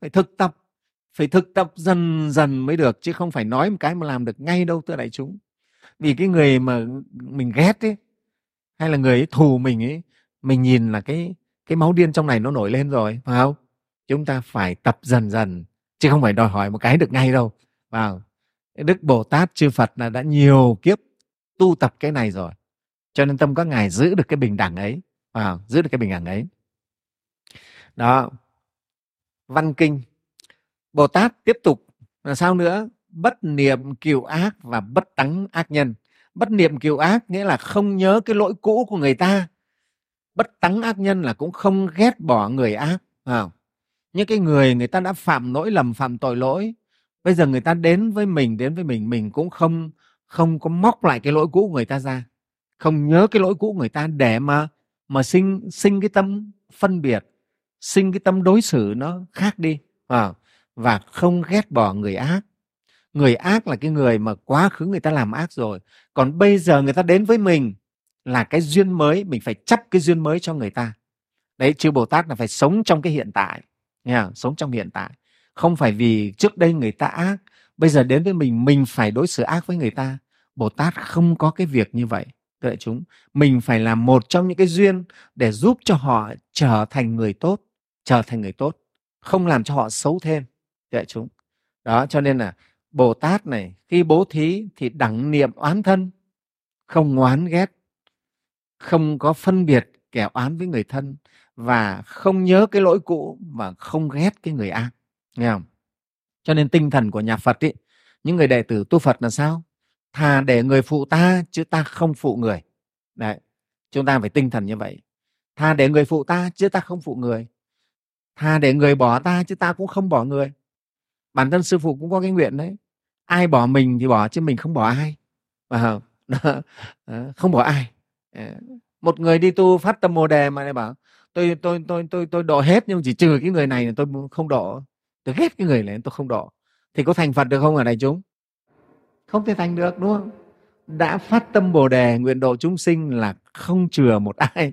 A: Phải thực tập phải thực tập dần dần mới được, chứ không phải nói một cái mà làm được ngay đâu, thưa đại chúng. Vì cái người mà mình ghét ấy, hay là người ấy thù mình ấy, mình nhìn là cái cái máu điên trong này nó nổi lên rồi, phải không? Chúng ta phải tập dần dần, chứ không phải đòi hỏi một cái được ngay đâu vào đức bồ tát, chư phật là đã nhiều kiếp tu tập cái này rồi, cho nên tâm các ngài giữ được cái bình đẳng ấy vào giữ được cái bình đẳng ấy. Đó. Văn kinh bồ tát tiếp tục là sao nữa? Bất niệm kiều ác và bất tắng ác nhân. Bất niệm kiều ác nghĩa là không nhớ cái lỗi cũ của người ta. Bất tắng ác nhân là cũng không ghét bỏ người ác à, những cái người người ta đã phạm lỗi lầm phạm tội lỗi bây giờ người ta đến với mình đến với mình mình cũng không không có móc lại cái lỗi cũ của người ta ra. Không nhớ cái lỗi cũ của người ta để mà mà sinh sinh cái tâm phân biệt sinh cái tâm đối xử nó khác đi à, và không ghét bỏ người ác. Người ác là cái người mà quá khứ người ta làm ác rồi, còn bây giờ người ta đến với mình là cái duyên mới, mình phải chấp cái duyên mới cho người ta. Đấy, chư bồ tát là phải sống trong cái hiện tại nha sống trong hiện tại. Không phải vì trước đây người ta ác, bây giờ đến với mình mình phải đối xử ác với người ta. Bồ tát không có cái việc như vậy, thưa chúng. Mình phải là một trong những cái duyên để giúp cho họ trở thành người tốt, trở thành người tốt, không làm cho họ xấu thêm đại chúng đó cho nên là Bồ Tát này khi bố thí thì đẳng niệm oán thân, không oán ghét, không có phân biệt kẻ oán với người thân và không nhớ cái lỗi cũ mà không ghét cái người ác. Nghe không? Cho nên tinh thần của nhà Phật ấy, những người đệ tử tu Phật là sao? Thà để người phụ ta chứ ta không phụ người. Đấy, chúng ta phải tinh thần như vậy. Thà để người phụ ta chứ ta không phụ người. Thà để người bỏ ta chứ ta cũng không bỏ người. Bản thân sư phụ cũng có cái nguyện đấy. Ai bỏ mình thì bỏ, chứ mình không bỏ ai. Và không? Bỏ ai. Ờ. Một người đi tu phát tâm bồ đề mà lại bảo, tôi tôi tôi tôi tôi độ hết nhưng chỉ trừ cái người này tôi không độ. Tôi ghét cái người này tôi không độ. Thì có thành phật được không ở này chúng? Không thể thành được, đúng không? Đã phát tâm bồ đề nguyện độ chúng sinh là không chừa một ai.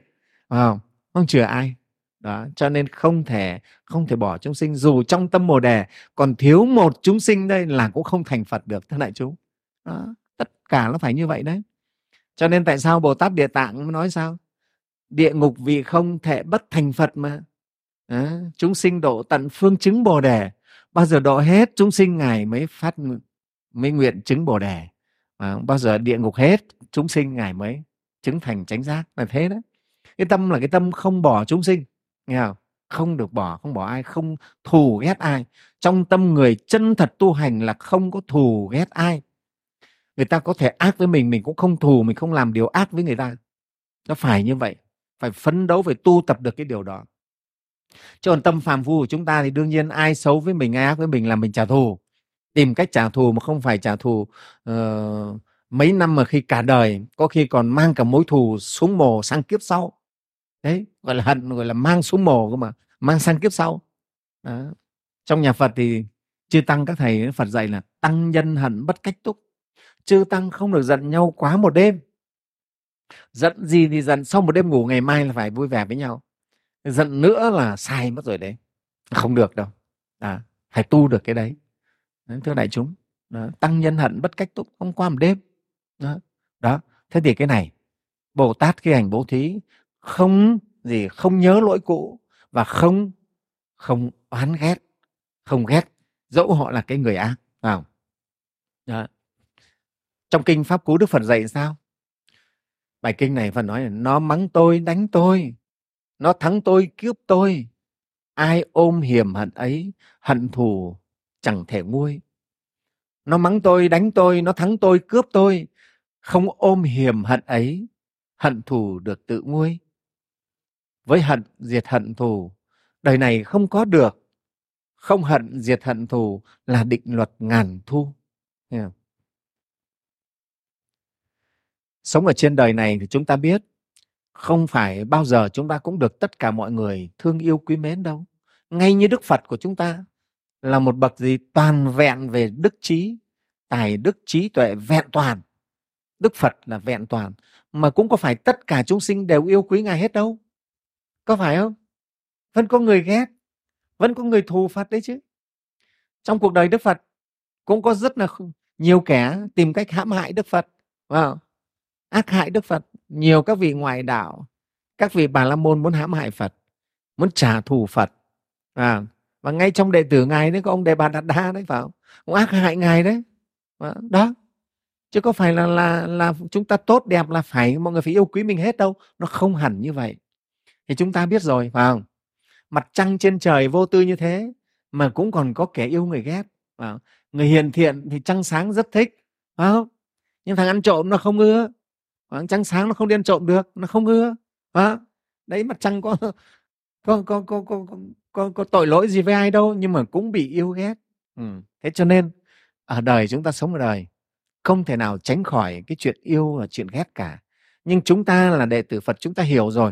A: Không? Không chừa ai đó cho nên không thể không thể bỏ chúng sinh. Dù trong tâm bồ đề còn thiếu một chúng sinh đây là cũng không thành phật được thưa đại chúng. Đó, tất cả nó phải như vậy đấy. Cho nên tại sao bồ tát địa tạng nói sao? Địa ngục vì không thể bất thành phật mà. Đó, chúng sinh độ tận phương chứng bồ đề. Bao giờ độ hết chúng sinh ngài mới phát mới nguyện chứng bồ đề. À, bao giờ địa ngục hết chúng sinh ngài mới chứng thành chánh giác. Là thế đấy. Cái tâm là cái tâm không bỏ chúng sinh nghe không? Không được bỏ không bỏ ai không thù ghét ai. Trong tâm người chân thật tu hành là không có thù ghét ai. Người ta có thể ác với mình mình cũng không thù mình không làm điều ác với người ta. Nó phải như vậy phải phấn đấu phải tu tập được cái điều đó. Cho còn tâm phàm phu của chúng ta thì đương nhiên ai xấu với mình ai ác với mình là mình trả thù. Tìm cách trả thù mà không phải trả thù uh, mấy năm mà khi cả đời có khi còn mang cả mối thù xuống mồ sang kiếp sau đấy gọi là hận gọi là mang xuống mồ cơ mà mang sang kiếp sau. Đó. trong nhà phật thì chư tăng các thầy phật dạy là tăng nhân hận bất cách túc. Chư tăng không được giận nhau quá một đêm. Giận gì thì giận sau một đêm ngủ ngày mai là phải vui vẻ với nhau. Giận nữa là sai mất rồi đấy. Không được đâu. À, phải tu được cái đấy, thưa đại chúng. Đó. tăng nhân hận bất cách túc không qua một đêm. Đó. đó thế thì cái này bồ tát khi hành bố thí không gì không nhớ lỗi cũ và không không oán ghét, không ghét dẫu họ là cái người ác vào đó. trong kinh pháp cú đức phật dạy sao? Bài kinh này phật nói là, nó mắng tôi, đánh tôi, nó thắng tôi, cướp tôi. Ai ôm hiểm hận ấy, hận thù chẳng thể nguôi. Nó mắng tôi, đánh tôi, nó thắng tôi, cướp tôi. Không ôm hiểm hận ấy, hận thù được tự nguôi với hận, diệt hận thù. Đời này không có được. Không hận, diệt hận thù là định luật ngàn thu. Yeah. sống ở trên đời này thì chúng ta biết, không phải bao giờ chúng ta cũng được tất cả mọi người thương yêu quý mến đâu. Ngay như đức phật của chúng ta là một bậc gì toàn vẹn về đức trí, tài đức trí tuệ vẹn toàn. Đức phật là vẹn toàn, mà cũng có phải tất cả chúng sinh đều yêu quý ngài hết đâu có phải không? Vẫn có người ghét vẫn có người thù phật đấy chứ. Trong cuộc đời đức phật cũng có rất là nhiều kẻ tìm cách hãm hại đức phật wow. ác hại đức phật nhiều các vị ngoại đạo các vị bà la môn muốn hãm hại phật muốn trả thù phật à, và ngay trong đệ tử ngài đấy có ông đề bà đạt đa đấy phải không? Ông ác hại ngài đấy đó. Chứ có phải là là là chúng ta tốt đẹp là phải mọi người phải yêu quý mình hết đâu. Nó không hẳn như vậy thì chúng ta biết rồi phải không mặt trăng trên trời vô tư như thế mà cũng còn có kẻ yêu người ghét phải không? người hiền thiện thì trăng sáng rất thích phải không nhưng thằng ăn trộm nó không ưa phải trăng sáng nó không đi ăn trộm được nó không ưa phải không? đấy mặt trăng có có, có, có, có, có, có tội lỗi gì với ai đâu nhưng mà cũng bị yêu ghét ừ. thế cho nên ở đời chúng ta sống ở đời không thể nào tránh khỏi cái chuyện yêu và chuyện ghét cả nhưng chúng ta là đệ tử phật chúng ta hiểu rồi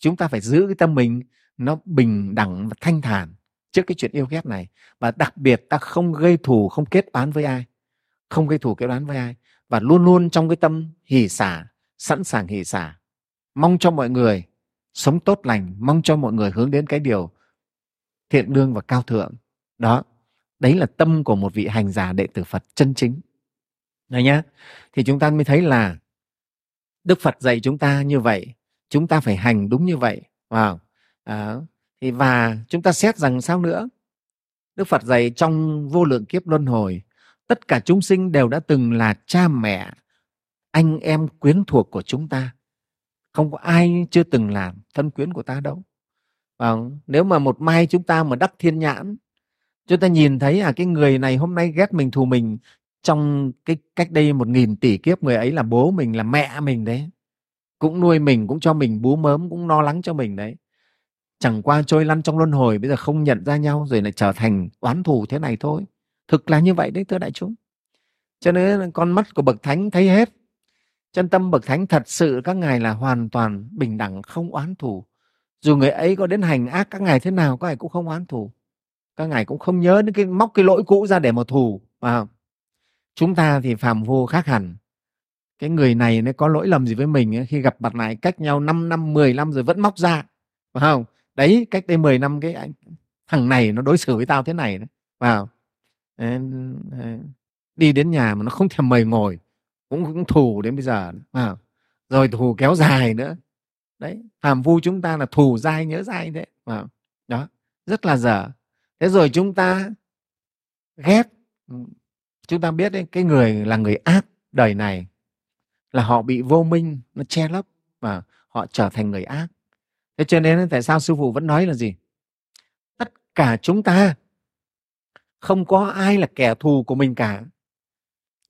A: chúng ta phải giữ cái tâm mình nó bình đẳng và thanh thản trước cái chuyện yêu ghét này. Và đặc biệt ta không gây thù không kết oán với ai. Không gây thù kết oán với ai. Và luôn luôn trong cái tâm hỷ xả sẵn sàng hỷ xả. Mong cho mọi người sống tốt lành mong cho mọi người hướng đến cái điều thiện lương và cao thượng. Đó đấy là tâm của một vị hành giả đệ tử phật chân chính. Đấy nhá. Thì chúng ta mới thấy là Đức Phật dạy chúng ta như vậy, chúng ta phải hành đúng như vậy. Wow. À, thì và chúng ta xét rằng sao nữa? Đức Phật dạy trong vô lượng kiếp luân hồi, tất cả chúng sinh đều đã từng là cha mẹ, anh em quyến thuộc của chúng ta. Không có ai chưa từng làm thân quyến của ta đâu. Và nếu mà một mai chúng ta mà đắc thiên nhãn, chúng ta nhìn thấy à cái người này hôm nay ghét mình thù mình trong cái cách đây một nghìn tỷ kiếp người ấy là bố mình là mẹ mình đấy cũng nuôi mình cũng cho mình bú mớm cũng lo lắng cho mình đấy. Chẳng qua trôi lăn trong luân hồi bây giờ không nhận ra nhau rồi lại trở thành oán thù thế này thôi. Thực là như vậy đấy thưa đại chúng. Cho nên con mắt của bậc thánh thấy hết. Chân tâm bậc thánh thật sự các ngài là hoàn toàn bình đẳng không oán thù. Dù người ấy có đến hành ác các ngài thế nào các ngài cũng không oán thù. Các ngài cũng không nhớ đến cái móc cái lỗi cũ ra để mà thù à, chúng ta thì phàm vô khác hẳn cái người này nó có lỗi lầm gì với mình ấy, khi gặp mặt lại cách nhau 5 năm 10 năm rồi vẫn móc ra phải không? Đấy cách đây 10 năm cái anh thằng này nó đối xử với tao thế này đấy vào đi đến nhà mà nó không thèm mời ngồi cũng cũng thù đến bây giờ vào rồi thù kéo dài nữa. Đấy phàm vu chúng ta là thù dai nhớ dai thế vào đó rất là dở. Thế rồi chúng ta ghét. Chúng ta biết đấy cái người là người ác đời này là họ bị vô minh, nó che lấp và họ trở thành người ác. Thế cho nên tại sao sư phụ vẫn nói là gì? Tất cả chúng ta không có ai là kẻ thù của mình cả.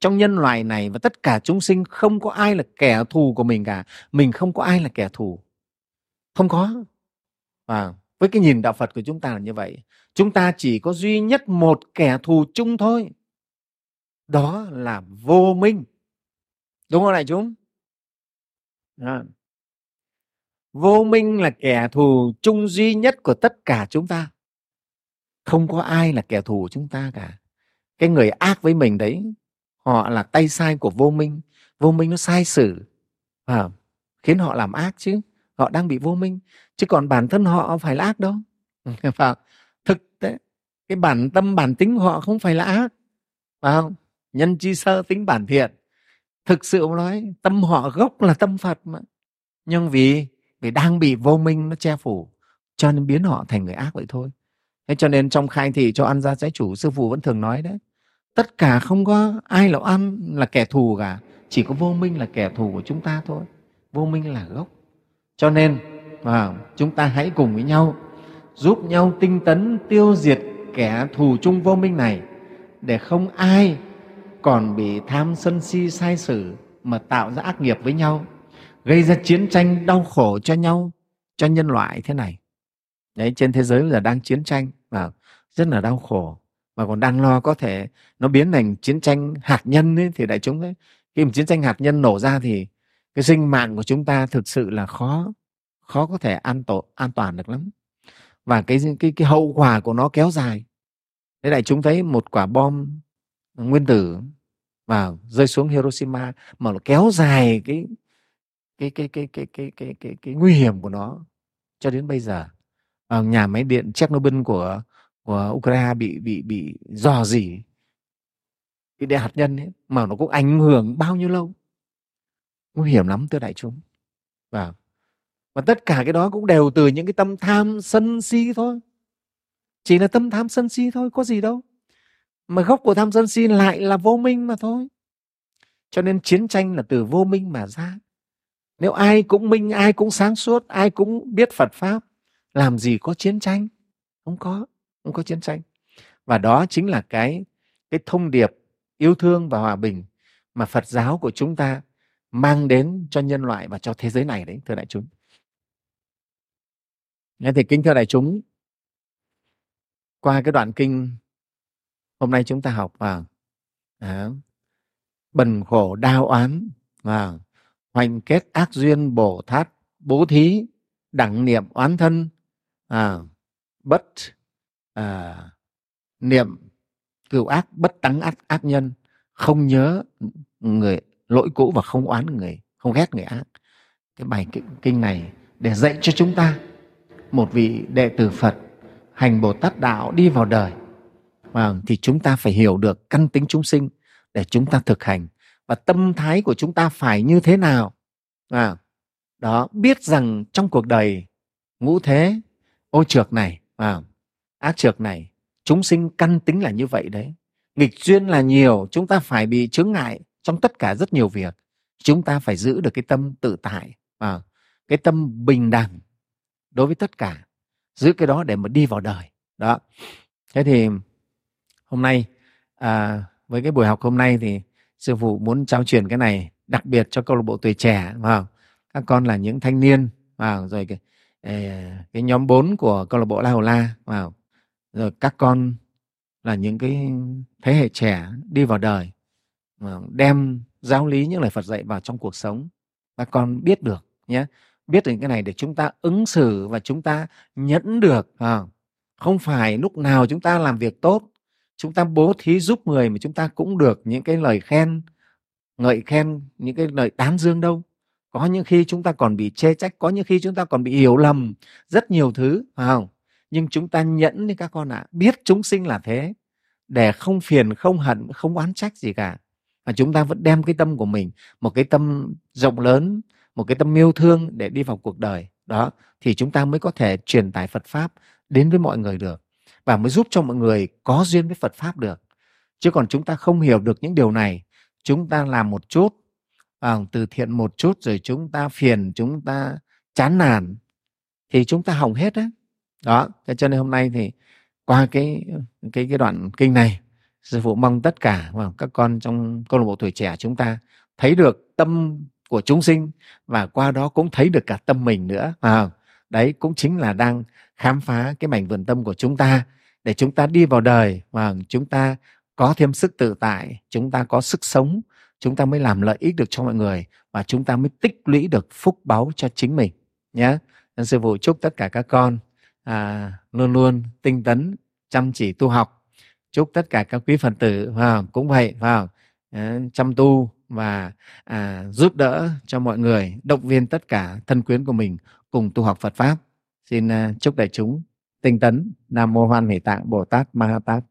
A: Trong nhân loại này và tất cả chúng sinh không có ai là kẻ thù của mình cả. Mình không có ai là kẻ thù. Không có. Và với cái nhìn đạo phật của chúng ta là như vậy. Chúng ta chỉ có duy nhất một kẻ thù chung thôi. Đó là vô minh đúng không đại chúng? À. vô minh là kẻ thù chung duy nhất của tất cả chúng ta. Không có ai là kẻ thù của chúng ta cả. Cái người ác với mình đấy họ là tay sai của vô minh. Vô minh nó sai sử à, khiến họ làm ác chứ. Họ đang bị vô minh. Chứ còn bản thân họ phải là ác đâu. Và thực tế cái bản tâm bản tính họ không phải là ác. Phải không? Nhân chi sơ tính bản thiện thực sự nói tâm họ gốc là tâm phật mà. Nhưng vì vì đang bị vô minh nó che phủ cho nên biến họ thành người ác vậy thôi. Thế cho nên trong khai thị cho ăn ra trái chủ sư phụ vẫn thường nói đấy tất cả không có ai là ăn là kẻ thù cả chỉ có vô minh là kẻ thù của chúng ta thôi. Vô minh là gốc. Cho nên à, chúng ta hãy cùng với nhau giúp nhau tinh tấn tiêu diệt kẻ thù chung vô minh này để không ai còn bị tham sân si sai sử mà tạo ra ác nghiệp với nhau gây ra chiến tranh đau khổ cho nhau cho nhân loại thế này. Đấy trên thế giới bây giờ đang chiến tranh và rất là đau khổ. Mà còn đang lo có thể nó biến thành chiến tranh hạt nhân ấy, thì đại chúng ấy khi mà chiến tranh hạt nhân nổ ra thì cái sinh mạng của chúng ta thực sự là khó khó có thể an tổ, an toàn được lắm. Và cái cái cái hậu quả của nó kéo dài. Thế đại chúng thấy một quả bom nguyên tử và rơi xuống Hiroshima mà nó kéo dài cái cái cái cái cái cái cái cái, cái nguy hiểm của nó cho đến bây giờ. À, nhà máy điện Chernobyl của của Ukraine bị bị bị dò dỉ. Cái đạn hạt nhân ấy, mà nó cũng ảnh hưởng bao nhiêu lâu? Nguy hiểm lắm thưa đại chúng. Và và tất cả cái đó cũng đều từ những cái tâm tham sân si thôi. Chỉ là tâm tham sân si thôi có gì đâu mà gốc của tham sân si lại là vô minh mà thôi. Cho nên chiến tranh là từ vô minh mà ra. Nếu ai cũng minh, ai cũng sáng suốt, ai cũng biết phật pháp, làm gì có chiến tranh? Không có không có chiến tranh. Và đó chính là cái cái thông điệp yêu thương và hòa bình mà phật giáo của chúng ta mang đến cho nhân loại và cho thế giới này đấy, thưa đại chúng. Nghe thì kính thưa đại chúng, qua cái đoạn kinh hôm nay chúng ta học vào à, bần khổ đau oán và hoành kết ác duyên bổ thát bố thí đẳng niệm oán thân à, bất à, niệm cửu ác bất tắng ác, ác nhân không nhớ người lỗi cũ và không oán người không ghét người ác. Cái bài kinh này để dạy cho chúng ta một vị đệ tử phật hành bồ tát đạo đi vào đời à, thì chúng ta phải hiểu được căn tính chúng sinh để chúng ta thực hành. Và tâm thái của chúng ta phải như thế nào? À, đó biết rằng trong cuộc đời ngũ thế ô trược này à, ác trược này chúng sinh căn tính là như vậy đấy. Nghịch duyên là nhiều chúng ta phải bị chướng ngại trong tất cả rất nhiều việc. Chúng ta phải giữ được cái tâm tự tại à, cái tâm bình đẳng đối với tất cả giữ cái đó để mà đi vào đời. Đó. Thế thì hôm nay. À, với cái buổi học hôm nay thì sư phụ muốn trao truyền cái này đặc biệt cho câu lạc bộ tuổi trẻ vào các con là những thanh niên vào rồi cái, cái nhóm 4 của câu lạc bộ la hầu la vào rồi các con là những cái thế hệ trẻ đi vào đời đem giáo lý những lời Phật dạy vào trong cuộc sống. Các con biết được nhé. Biết được cái này để chúng ta ứng xử và chúng ta nhẫn được không phải lúc nào chúng ta làm việc tốt chúng ta bố thí giúp người mà chúng ta cũng được những cái lời khen ngợi khen những cái lời tán dương đâu. Có những khi chúng ta còn bị chê trách có những khi chúng ta còn bị hiểu lầm rất nhiều thứ phải không? Nhưng chúng ta nhẫn đi các con ạ à, biết chúng sinh là thế để không phiền không hận không oán trách gì cả. Mà chúng ta vẫn đem cái tâm của mình một cái tâm rộng lớn một cái tâm yêu thương để đi vào cuộc đời. Đó thì chúng ta mới có thể truyền tải Phật pháp đến với mọi người được và mới giúp cho mọi người có duyên với Phật pháp được. Chứ còn chúng ta không hiểu được những điều này chúng ta làm một chút à, từ thiện một chút rồi chúng ta phiền chúng ta chán nản thì chúng ta hỏng hết đấy đó thế cho nên hôm nay thì qua cái cái cái đoạn kinh này sư phụ mong tất cả và các con trong câu lạc bộ tuổi trẻ chúng ta thấy được tâm của chúng sinh và qua đó cũng thấy được cả tâm mình nữa à, đấy cũng chính là đang khám phá cái mảnh vườn tâm của chúng ta để chúng ta đi vào đời và chúng ta có thêm sức tự tại chúng ta có sức sống chúng ta mới làm lợi ích được cho mọi người và chúng ta mới tích lũy được phúc báu cho chính mình nhé nên sư phụ chúc tất cả các con à, luôn luôn tinh tấn chăm chỉ tu học. Chúc tất cả các quý phật tử vào cũng vậy vào à, chăm tu và à, giúp đỡ cho mọi người động viên tất cả thân quyến của mình cùng tu học Phật pháp. Xin à, chúc đại chúng tinh tấn nam mô hoan hỷ tạng bồ tát ma ha tát